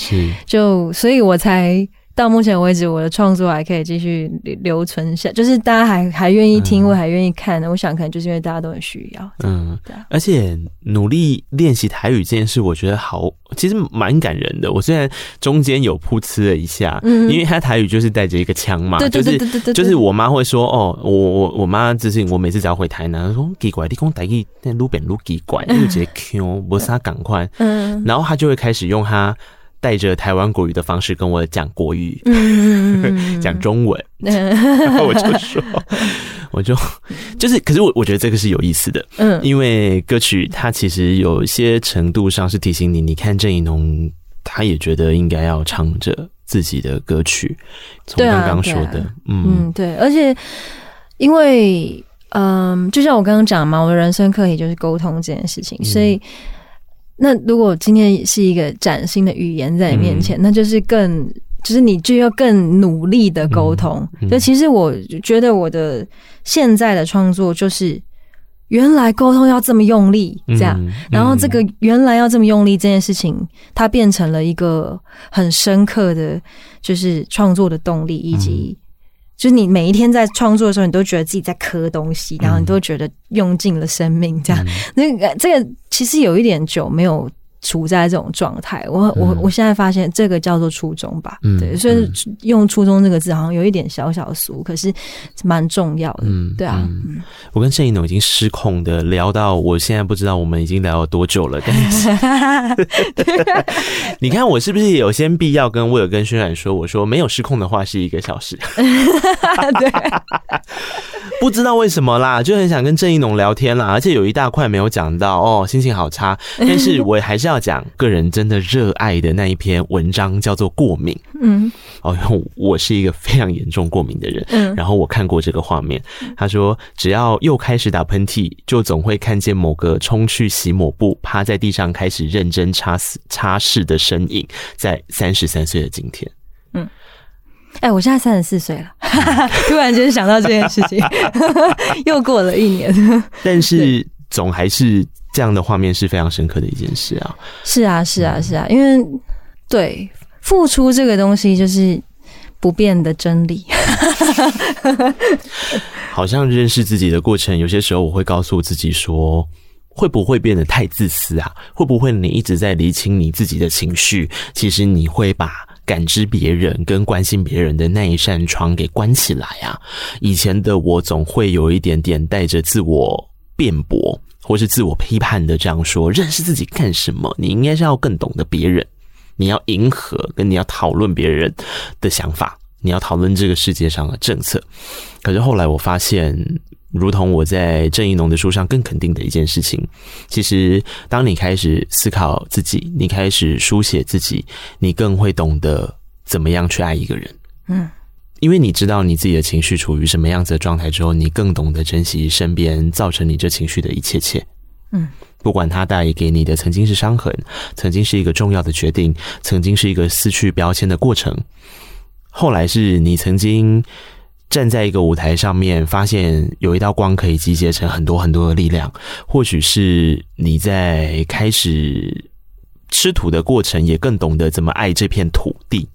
就所以我才。到目前为止，我的创作还可以继续留存下，就是大家还还愿意听，我还愿意看的。嗯、我想可能就是因为大家都很需要。嗯，对。而且努力练习台语这件事，我觉得好，其实蛮感人的。我虽然中间有噗呲了一下，嗯，因为他台语就是带着一个腔嘛，就是就是我妈会说，哦，我我我妈自信我每次只要回台南，说奇怪，你讲台语那路边路奇怪，又直接 Q，不是他赶快，嗯，然后他就会开始用他。带着台湾国语的方式跟我讲国语，嗯，讲中文，然后我就说，我就就是，可是我我觉得这个是有意思的，嗯，因为歌曲它其实有一些程度上是提醒你，你看郑怡农，他也觉得应该要唱着自己的歌曲，从刚刚说的，嗯，对，而且因为，嗯，就像我刚刚讲嘛，我的人生课题就是沟通这件事情，所以。那如果今天是一个崭新的语言在你面前，嗯、那就是更，就是你就要更努力的沟通。嗯嗯、就其实我觉得我的现在的创作就是，原来沟通要这么用力，这样，然后这个原来要这么用力这件事情，它变成了一个很深刻的，就是创作的动力以及。就是你每一天在创作的时候，你都觉得自己在磕东西，然后你都觉得用尽了生命，这样。嗯、那个这个其实有一点久没有处在这种状态。我我我现在发现这个叫做初衷吧，嗯、对，所以用初衷这个字好像有一点小小俗，可是蛮重要的。嗯，对啊。嗯、我跟郑一农已经失控的聊到，我现在不知道我们已经聊了多久了。但是，你看我是不是有些必要跟威尔跟轩然说，我说没有失控的话是一个小时。对，不知道为什么啦，就很想跟郑一农聊天啦，而且有一大块没有讲到哦，心情好差。但是我还是要讲个人真的热爱的那一篇文章，叫做《过敏》。嗯，哦，我是一个非常严重过敏的人。嗯，然后我看过这个画面，他说只要又开始打喷嚏，就总会看见某个冲去洗抹布、趴在地上开始认真擦拭擦拭的身影，在三十三岁的今天。嗯。哎、欸，我现在三十四岁了，突然间想到这件事情，又过了一年。但是总还是这样的画面是非常深刻的一件事啊！是啊，是啊，是啊，因为对付出这个东西就是不变的真理。好像认识自己的过程，有些时候我会告诉自己说，会不会变得太自私啊？会不会你一直在厘清你自己的情绪？其实你会把。感知别人跟关心别人的那一扇窗给关起来啊！以前的我总会有一点点带着自我辩驳或是自我批判的这样说：认识自己干什么？你应该是要更懂得别人，你要迎合跟你要讨论别人的想法，你要讨论这个世界上的政策。可是后来我发现，如同我在郑宜农的书上更肯定的一件事情，其实当你开始思考自己，你开始书写自己，你更会懂得怎么样去爱一个人。嗯，因为你知道你自己的情绪处于什么样子的状态之后，你更懂得珍惜身边造成你这情绪的一切切。嗯。不管他带给你的曾经是伤痕，曾经是一个重要的决定，曾经是一个撕去标签的过程，后来是你曾经站在一个舞台上面，发现有一道光可以集结成很多很多的力量，或许是你在开始吃土的过程，也更懂得怎么爱这片土地。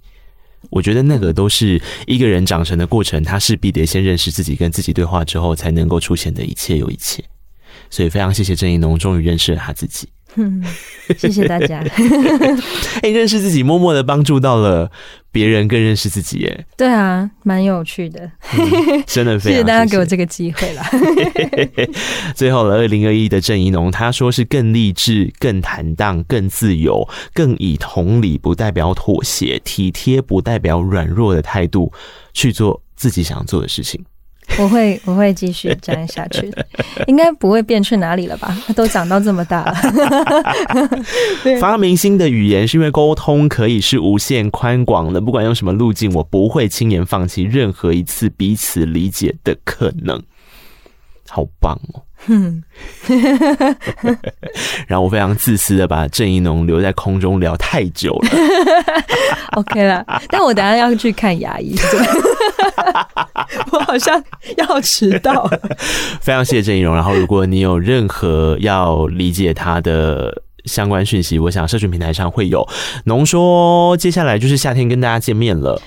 我觉得那个都是一个人长成的过程，他势必得先认识自己，跟自己对话之后，才能够出现的一切又一切。所以非常谢谢郑一农，终于认识了他自己。嗯，谢谢大家。哎，认识自己，默默的帮助到了别人更认识自己。耶，对啊，蛮有趣的。嗯、真的 非常谢谢，谢谢大家给我这个机会啦。最后了，二零二一的郑怡农，他说是更励志、更坦荡、更自由、更以同理不代表妥协、体贴不代表软弱的态度去做自己想做的事情。我会我会继续这样下去的，应该不会变去哪里了吧？都长到这么大了。发明新的语言是因为沟通可以是无限宽广的，不管用什么路径，我不会轻言放弃任何一次彼此理解的可能。好棒哦！然后我非常自私的把郑宜农留在空中聊太久了。OK 了，但我等下要去看牙医，我好像要迟到了。非常谢谢郑宜农。然后，如果你有任何要理解他的相关讯息，我想社群平台上会有。农说，接下来就是夏天跟大家见面了。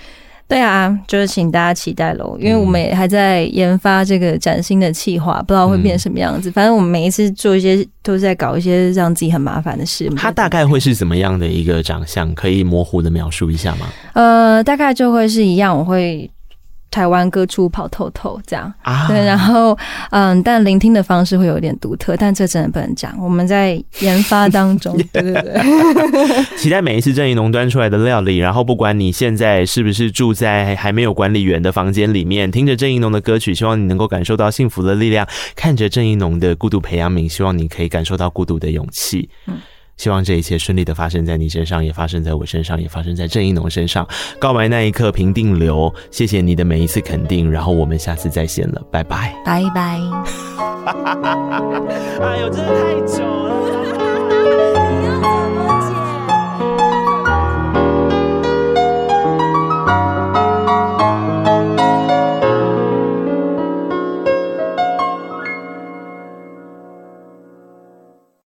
对啊，就是请大家期待喽，因为我们也还在研发这个崭新的企划，不知道会变成什么样子。嗯、反正我们每一次做一些，都是在搞一些让自己很麻烦的事。它大概会是怎么样的一个长相？可以模糊的描述一下吗？呃，大概就会是一样，我会。台湾各处跑透透，这样啊，对，然后嗯，但聆听的方式会有点独特，但这真的不能讲，我们在研发当中，对对对。期待每一次郑宜农端出来的料理，然后不管你现在是不是住在还没有管理员的房间里面，听着郑宜农的歌曲，希望你能够感受到幸福的力量；看着郑宜农的孤独培养皿，希望你可以感受到孤独的勇气。嗯。希望这一切顺利的发生在你身上，也发生在我身上，也发生在郑一农身上。告白那一刻，平定流。谢谢你的每一次肯定，然后我们下次再见了，拜拜，拜拜。哎呦，真的太久。